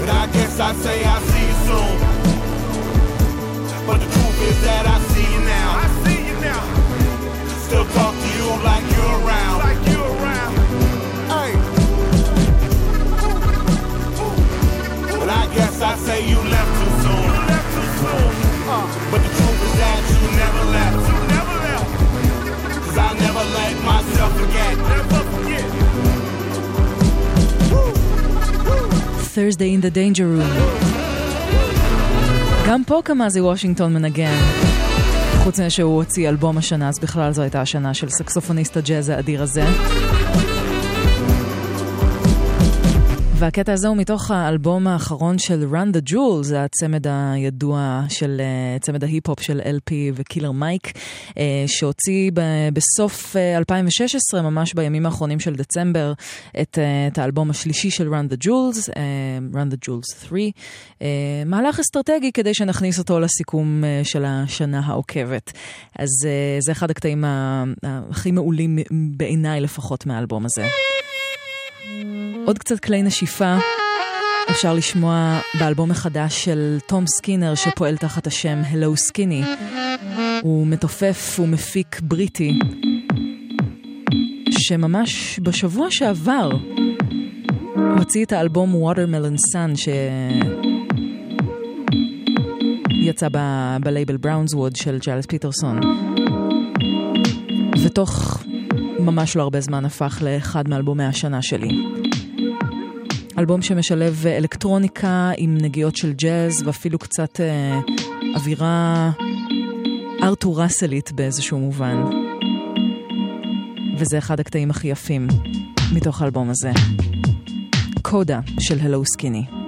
But I guess I'd say I'll see you soon. But the truth is that I see you now. I see you now. Still talk to you like you're around. Like you're around. Hey. But I guess I'd say you left too soon. You left too soon. But the truth is that you never left. You never left. Cause I'll never let myself forget. Never forget. Thursday in the Danger Room. גם פה קמאזי וושינגטון מנגן. חוץ מזה שהוא הוציא אלבום השנה, אז בכלל זו הייתה השנה של סקסופוניסט הג'אז האדיר הזה. והקטע הזה הוא מתוך האלבום האחרון של Run the Jewels, זה הצמד הידוע של, אה, צמד ההיפ-הופ של El-P וקילר מייק, אה, שהוציא בסוף אה, 2016, ממש בימים האחרונים של דצמבר, את, אה, את האלבום השלישי של Run the Jewels, אה, Run the Jewels 3. אה, מהלך אסטרטגי כדי שנכניס אותו לסיכום אה, של השנה העוקבת. אז אה, זה אחד הקטעים הכי מעולים בעיניי לפחות מהאלבום הזה. עוד קצת כלי נשיפה אפשר לשמוע באלבום החדש של תום סקינר שפועל תחת השם Hello Skinny. הוא מתופף ומפיק בריטי שממש בשבוע שעבר הוציא את האלבום Watermelon Sun שיצא ב- בלייבל בראונסווד של ג'אלס פיטרסון. ותוך ממש לא הרבה זמן הפך לאחד מאלבומי השנה שלי. אלבום שמשלב אה, אלקטרוניקה עם נגיעות של ג'אז ואפילו קצת אה, אווירה ארתור ראסלית באיזשהו מובן. וזה אחד הקטעים הכי יפים. מתוך האלבום הזה. קודה של הלו סקיני.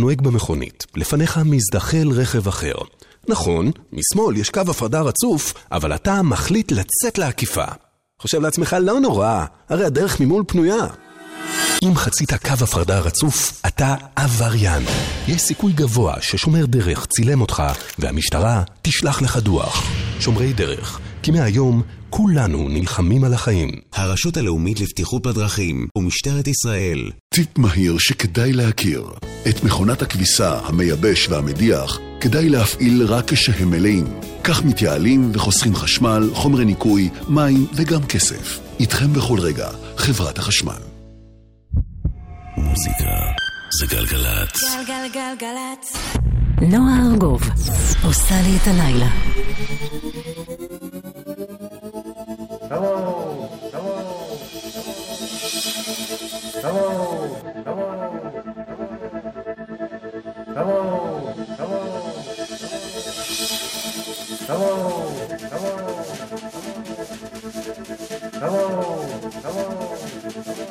נוהג במכונית, לפניך מזדחל רכב אחר. נכון, משמאל יש קו הפרדה רצוף, אבל אתה מחליט לצאת לעקיפה. חושב לעצמך, לא נורא, הרי הדרך ממול פנויה. אם חצית קו הפרדה רצוף, אתה עבריין. יש סיכוי גבוה ששומר דרך צילם אותך, והמשטרה תשלח לך דוח. שומרי דרך, כי מהיום כולנו נלחמים על החיים. הרשות הלאומית לבטיחות בדרכים ומשטרת ישראל. טיפ מהיר שכדאי להכיר. את מכונת הכביסה, המייבש והמדיח כדאי להפעיל רק כשהם מלאים. כך מתייעלים וחוסכים חשמל, חומרי ניקוי, מים וגם כסף. איתכם בכל רגע, חברת החשמל. מוזיקה זה גלגלצ. גלגלגלגלצ. נועה ארגוב עושה לי את הלילה. どうもどうもどうもどうもどうもど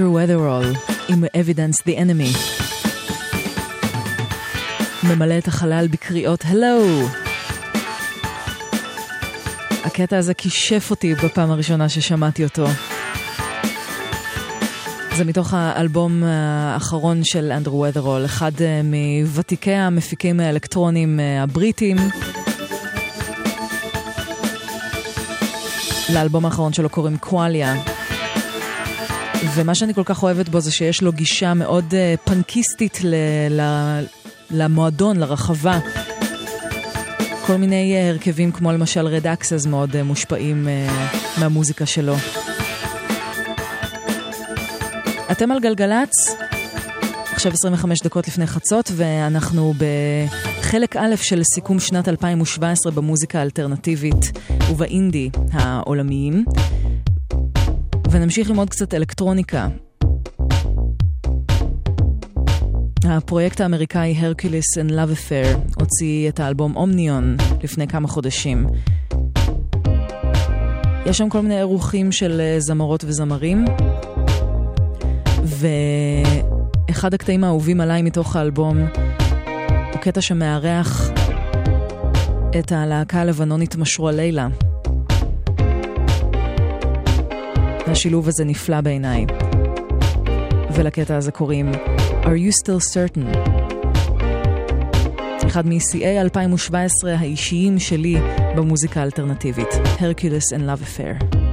אנדרו ות'רול עם Evidence the Enemy. ממלא את החלל בקריאות הלו. הקטע הזה כישף אותי בפעם הראשונה ששמעתי אותו. זה מתוך האלבום האחרון של אנדרו ות'רול, אחד אה, מוותיקי המפיקים האלקטרונים אה, הבריטים. לאלבום האחרון שלו קוראים קואליה. ומה שאני כל כך אוהבת בו זה שיש לו גישה מאוד uh, פנקיסטית ל- ל- למועדון, לרחבה. כל מיני uh, הרכבים כמו למשל רד אקסס מאוד uh, מושפעים uh, מהמוזיקה שלו. אתם על גלגלצ? עכשיו 25 דקות לפני חצות, ואנחנו בחלק א' של סיכום שנת 2017 במוזיקה האלטרנטיבית ובאינדי העולמיים. ונמשיך עם עוד קצת אלקטרוניקה. הפרויקט האמריקאי Hercules and Love Affair הוציא את האלבום אומניון לפני כמה חודשים. יש שם כל מיני אירוחים של אה, זמרות וזמרים, ואחד הקטעים האהובים עליי מתוך האלבום הוא קטע שמארח את הלהקה הלבנונית משרוע לילה. השילוב הזה נפלא בעיניי. ולקטע הזה קוראים Are You Still Certain? אחד משיאי 2017 האישיים שלי במוזיקה האלטרנטיבית, Hercules and Love Affair.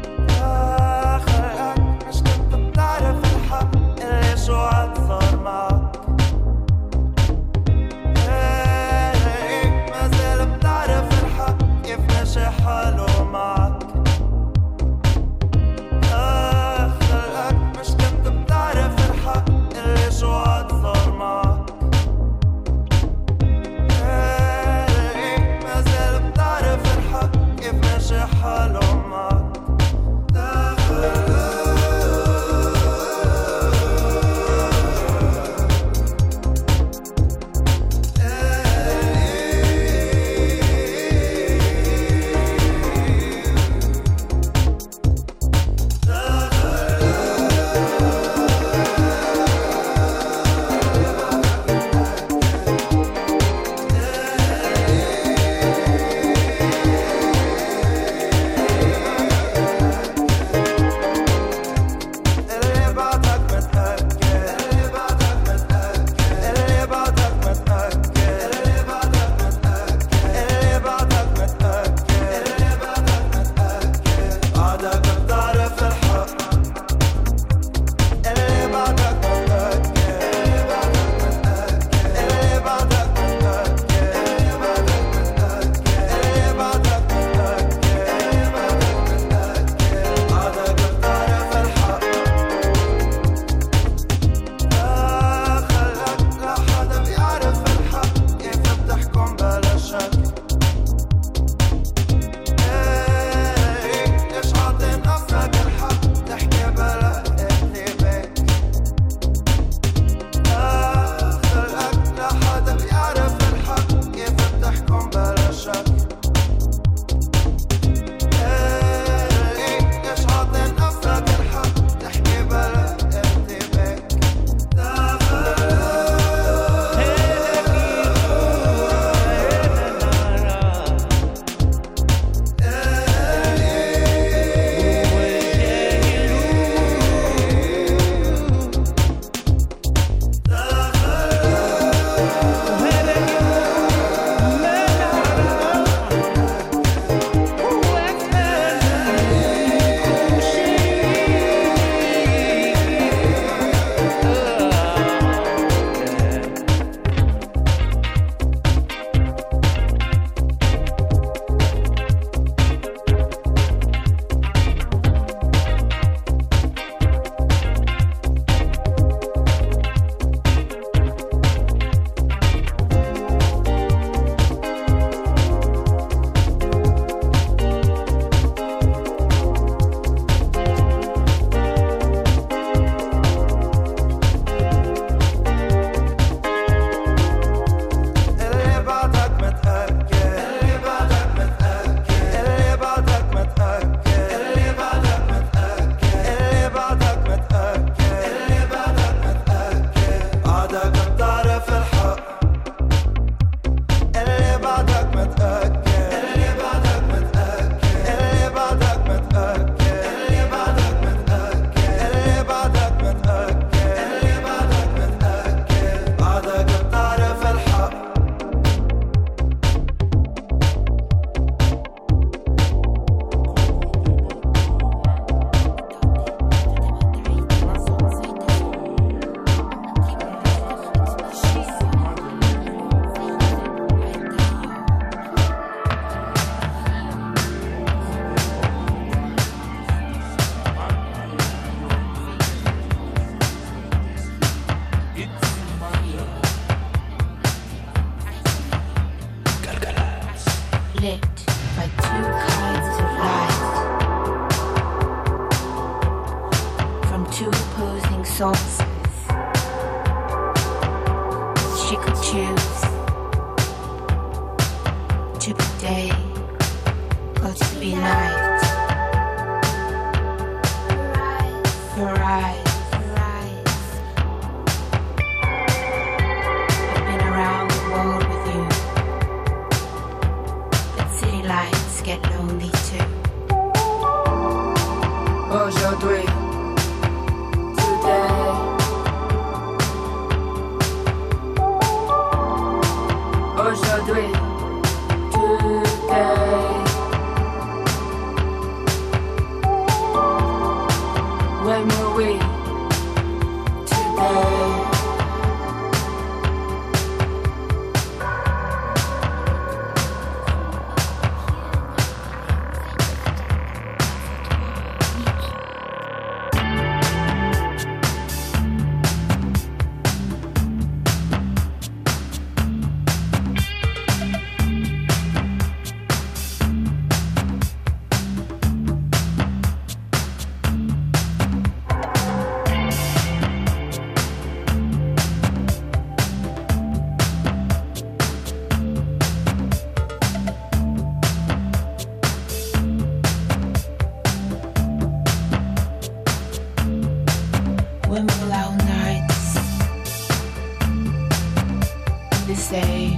say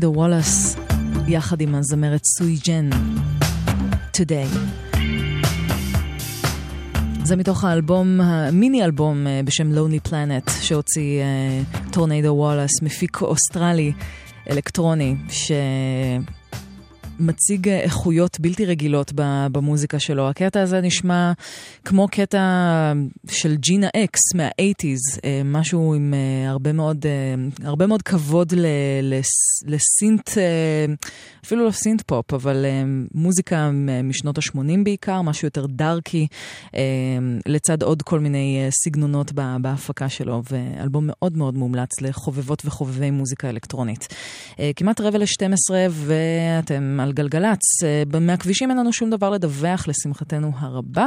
Tornado Wallace, יחד עם הזמרת Sui Zhen, Today. זה מתוך האלבום, המיני אלבום אה, בשם Lonely Planet, שהוציא אה, Tornado Wallace, מפיק אוסטרלי אלקטרוני, ש... מציג איכויות בלתי רגילות במוזיקה שלו. הקטע הזה נשמע כמו קטע של Gina X מה-80's, אה, משהו עם אה, הרבה מאוד, אה, הרבה מאוד כבוד לסינט, אפילו לא סינט פופ, אבל מוזיקה משנות ה-80 בעיקר, משהו יותר דארקי, לצד עוד כל מיני סגנונות בהפקה שלו, ואלבום מאוד מאוד מומלץ לחובבות וחובבי מוזיקה אלקטרונית. כמעט רבע ל-12 ואתם על גלגלצ. מהכבישים אין לנו שום דבר לדווח, לשמחתנו הרבה.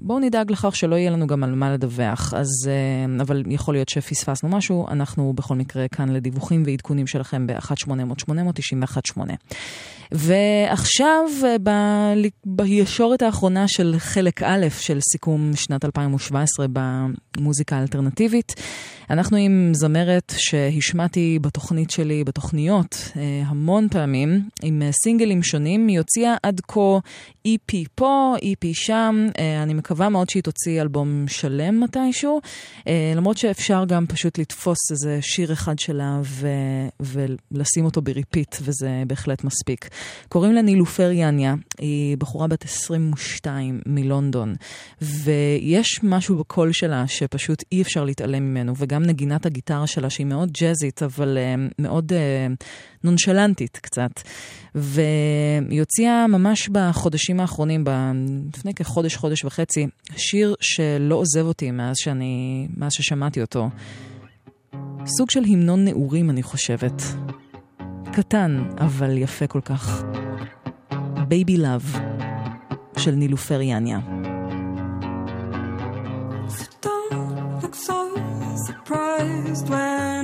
בואו נדאג לכך שלא יהיה לנו גם על מה לדווח, אז, אה, אבל יכול להיות שפספסנו משהו, אנחנו בכל מקרה כאן לדיווחים ועדכונים שלכם ב-1-800-891-8. ועכשיו, ב- בישורת האחרונה של חלק א' של סיכום שנת 2017 במוזיקה האלטרנטיבית, אנחנו עם זמרת שהשמעתי בתוכנית שלי, בתוכניות, אה, המון פעמים, עם אה, סינגלים שונים. היא הוציאה עד כה EP פה, EP שם. אה, אני מקווה מאוד שהיא תוציא אלבום שלם מתישהו, למרות שאפשר גם פשוט לתפוס איזה שיר אחד שלה ו... ולשים אותו ב repeat, וזה בהחלט מספיק. קוראים לה נילופר יניה, היא בחורה בת 22 מלונדון, ויש משהו בקול שלה שפשוט אי אפשר להתעלם ממנו, וגם נגינת הגיטרה שלה שהיא מאוד ג'אזית, אבל אה, מאוד אה, נונשלנטית קצת. והיא הוציאה ממש בחודשים האחרונים, לפני כחודש, חודש וחצי, שיר שלא עוזב אותי מאז, שאני, מאז ששמעתי אותו. סוג של המנון נעורים, אני חושבת. קטן, אבל יפה כל כך. Baby Luv של נילופר יניה. Surprised when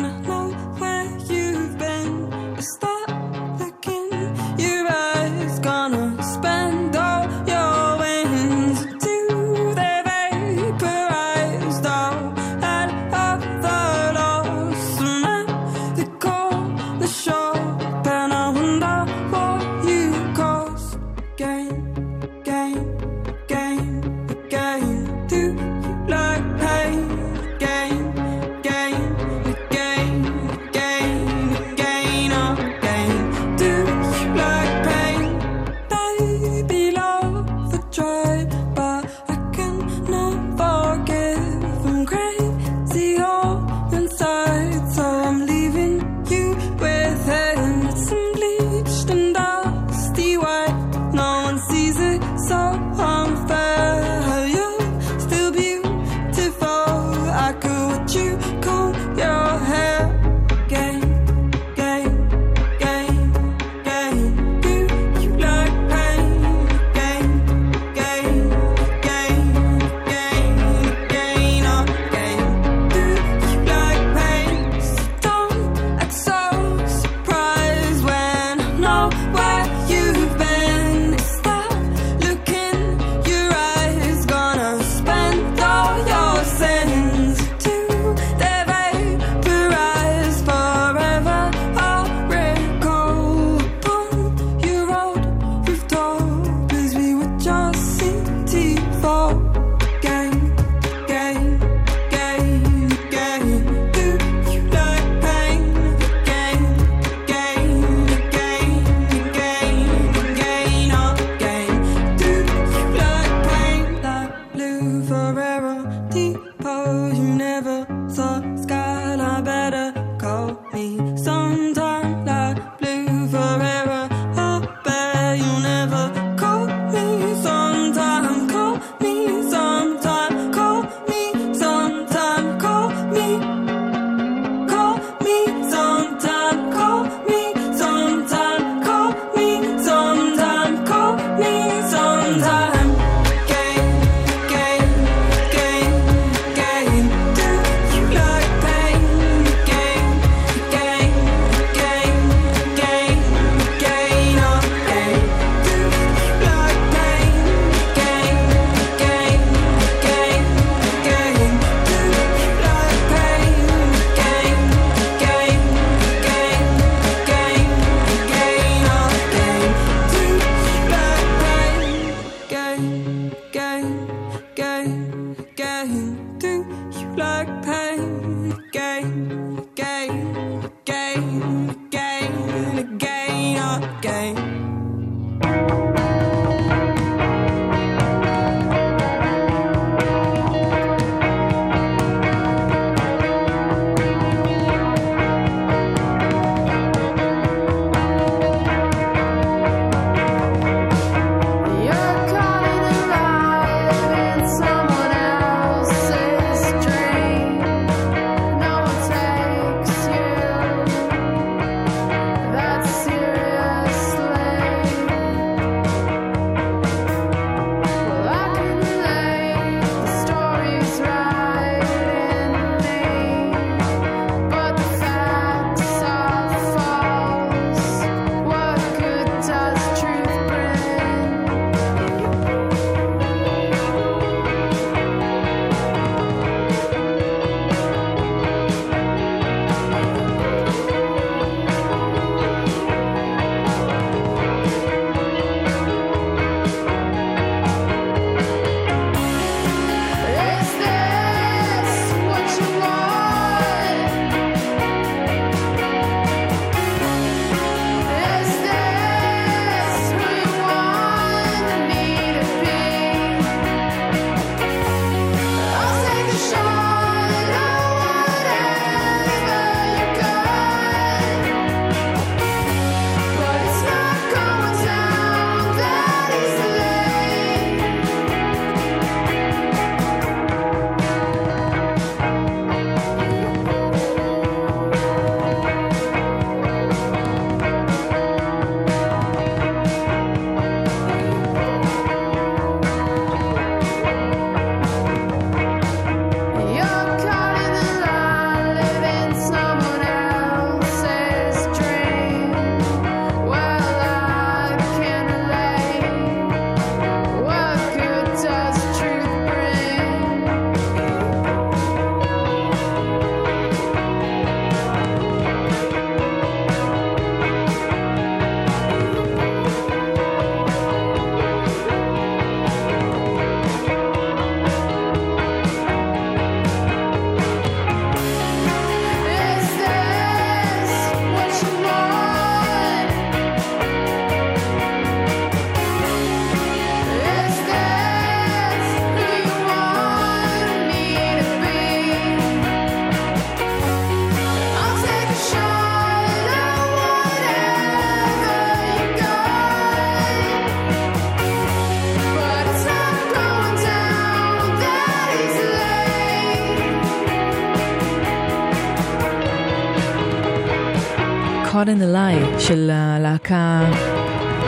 Caught in a Lie של הלהקה,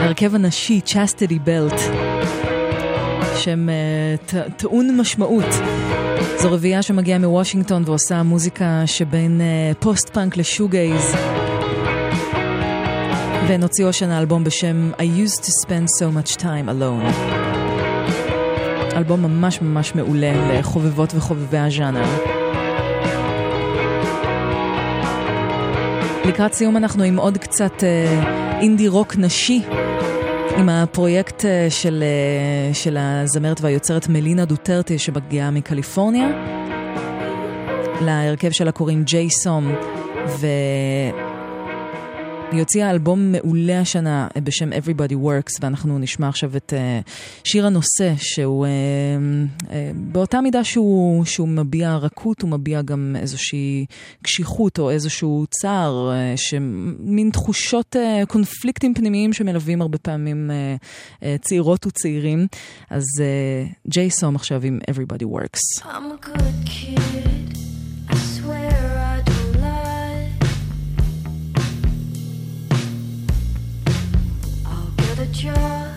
ההרכב הנשי, Chastity Belt, שם אה, טעון משמעות. זו רביעייה שמגיעה מוושינגטון ועושה מוזיקה שבין אה, פוסט-פאנק ל shoegaze. והן הוציאו השנה אלבום בשם I used to spend so much time alone. אלבום ממש ממש מעולה לחובבות וחובבי הז'אנר. לקראת סיום אנחנו עם עוד קצת אה, אינדי רוק נשי, עם הפרויקט אה, של, אה, של הזמרת והיוצרת מלינה דוטרטי שמגיעה מקליפורניה. להרכב שלה קוראים ג'יי סום, והיא הוציאה אלבום מעולה השנה אה, בשם Everybody Works, ואנחנו נשמע עכשיו את אה, שיר הנושא, שהוא אה, אה, באותה מידה שהוא, שהוא מביע רכות, הוא מביע גם איזושהי קשיחות או איזשהו צער, אה, שמין תחושות, אה, קונפליקטים פנימיים שמלווים הרבה פעמים אה, אה, צעירות וצעירים. אז אה, ג'יי סום עכשיו עם Everybody Works. I'm a good kid. your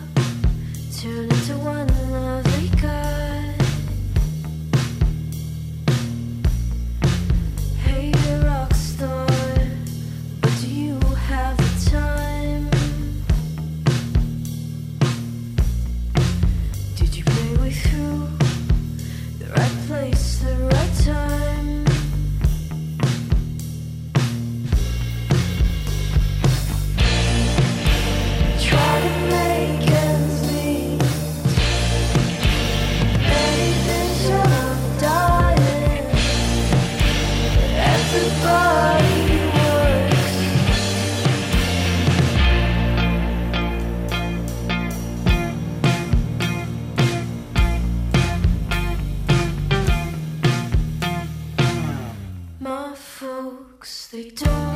they don't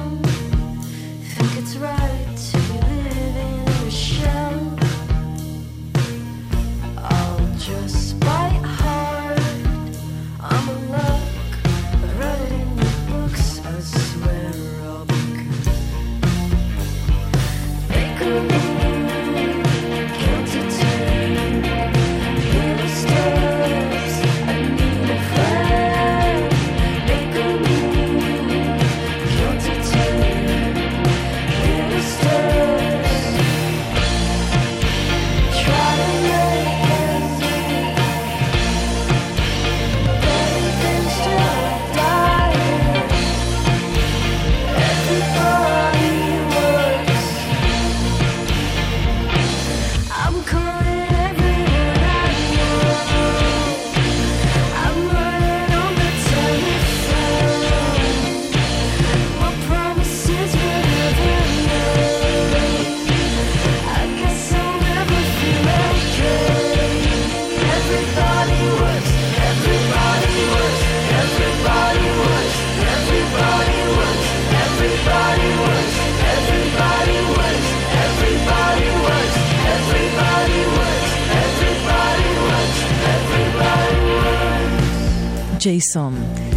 Jason.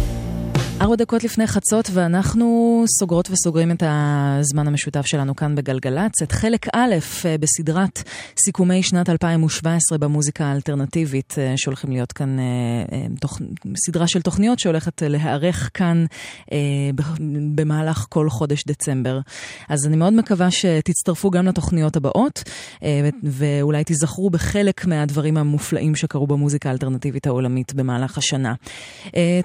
ארבע דקות לפני חצות ואנחנו סוגרות וסוגרים את הזמן המשותף שלנו כאן בגלגלצ, את חלק א' אה, בסדרת סיכומי שנת 2017 במוזיקה האלטרנטיבית אה, שהולכים להיות כאן, אה, תוכ... סדרה של תוכניות שהולכת להיערך כאן במהלך כל חודש דצמבר. אז אני מאוד מקווה שתצטרפו גם לתוכניות הבאות ואולי תיזכרו בחלק מהדברים המופלאים שקרו במוזיקה האלטרנטיבית העולמית במהלך השנה.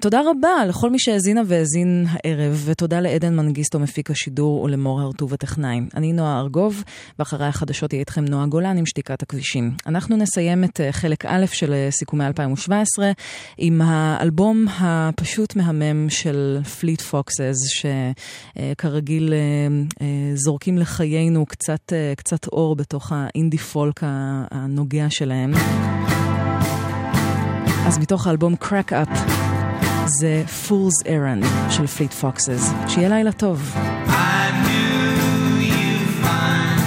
תודה רבה לכל מי שהאזינה והאזין הערב, ותודה לעדן מנגיסטו מפיק השידור ולמור הרטוב הטכנאי. אני נועה ארגוב, ואחרי החדשות יהיה איתכם נועה גולן עם שתיקת הכבישים. אנחנו נסיים את אה, חלק א' של אה, סיכומי 2017 עם האלבום הפשוט מהמם של פליט פוקסס, שכרגיל זורקים לחיינו קצת, אה, קצת אור בתוך האינדי פולק הנוגע שלהם. אז מתוך האלבום Crack Up זה Fool's Errand של פליט פוקסס. שיהיה לילה טוב. I knew you'd find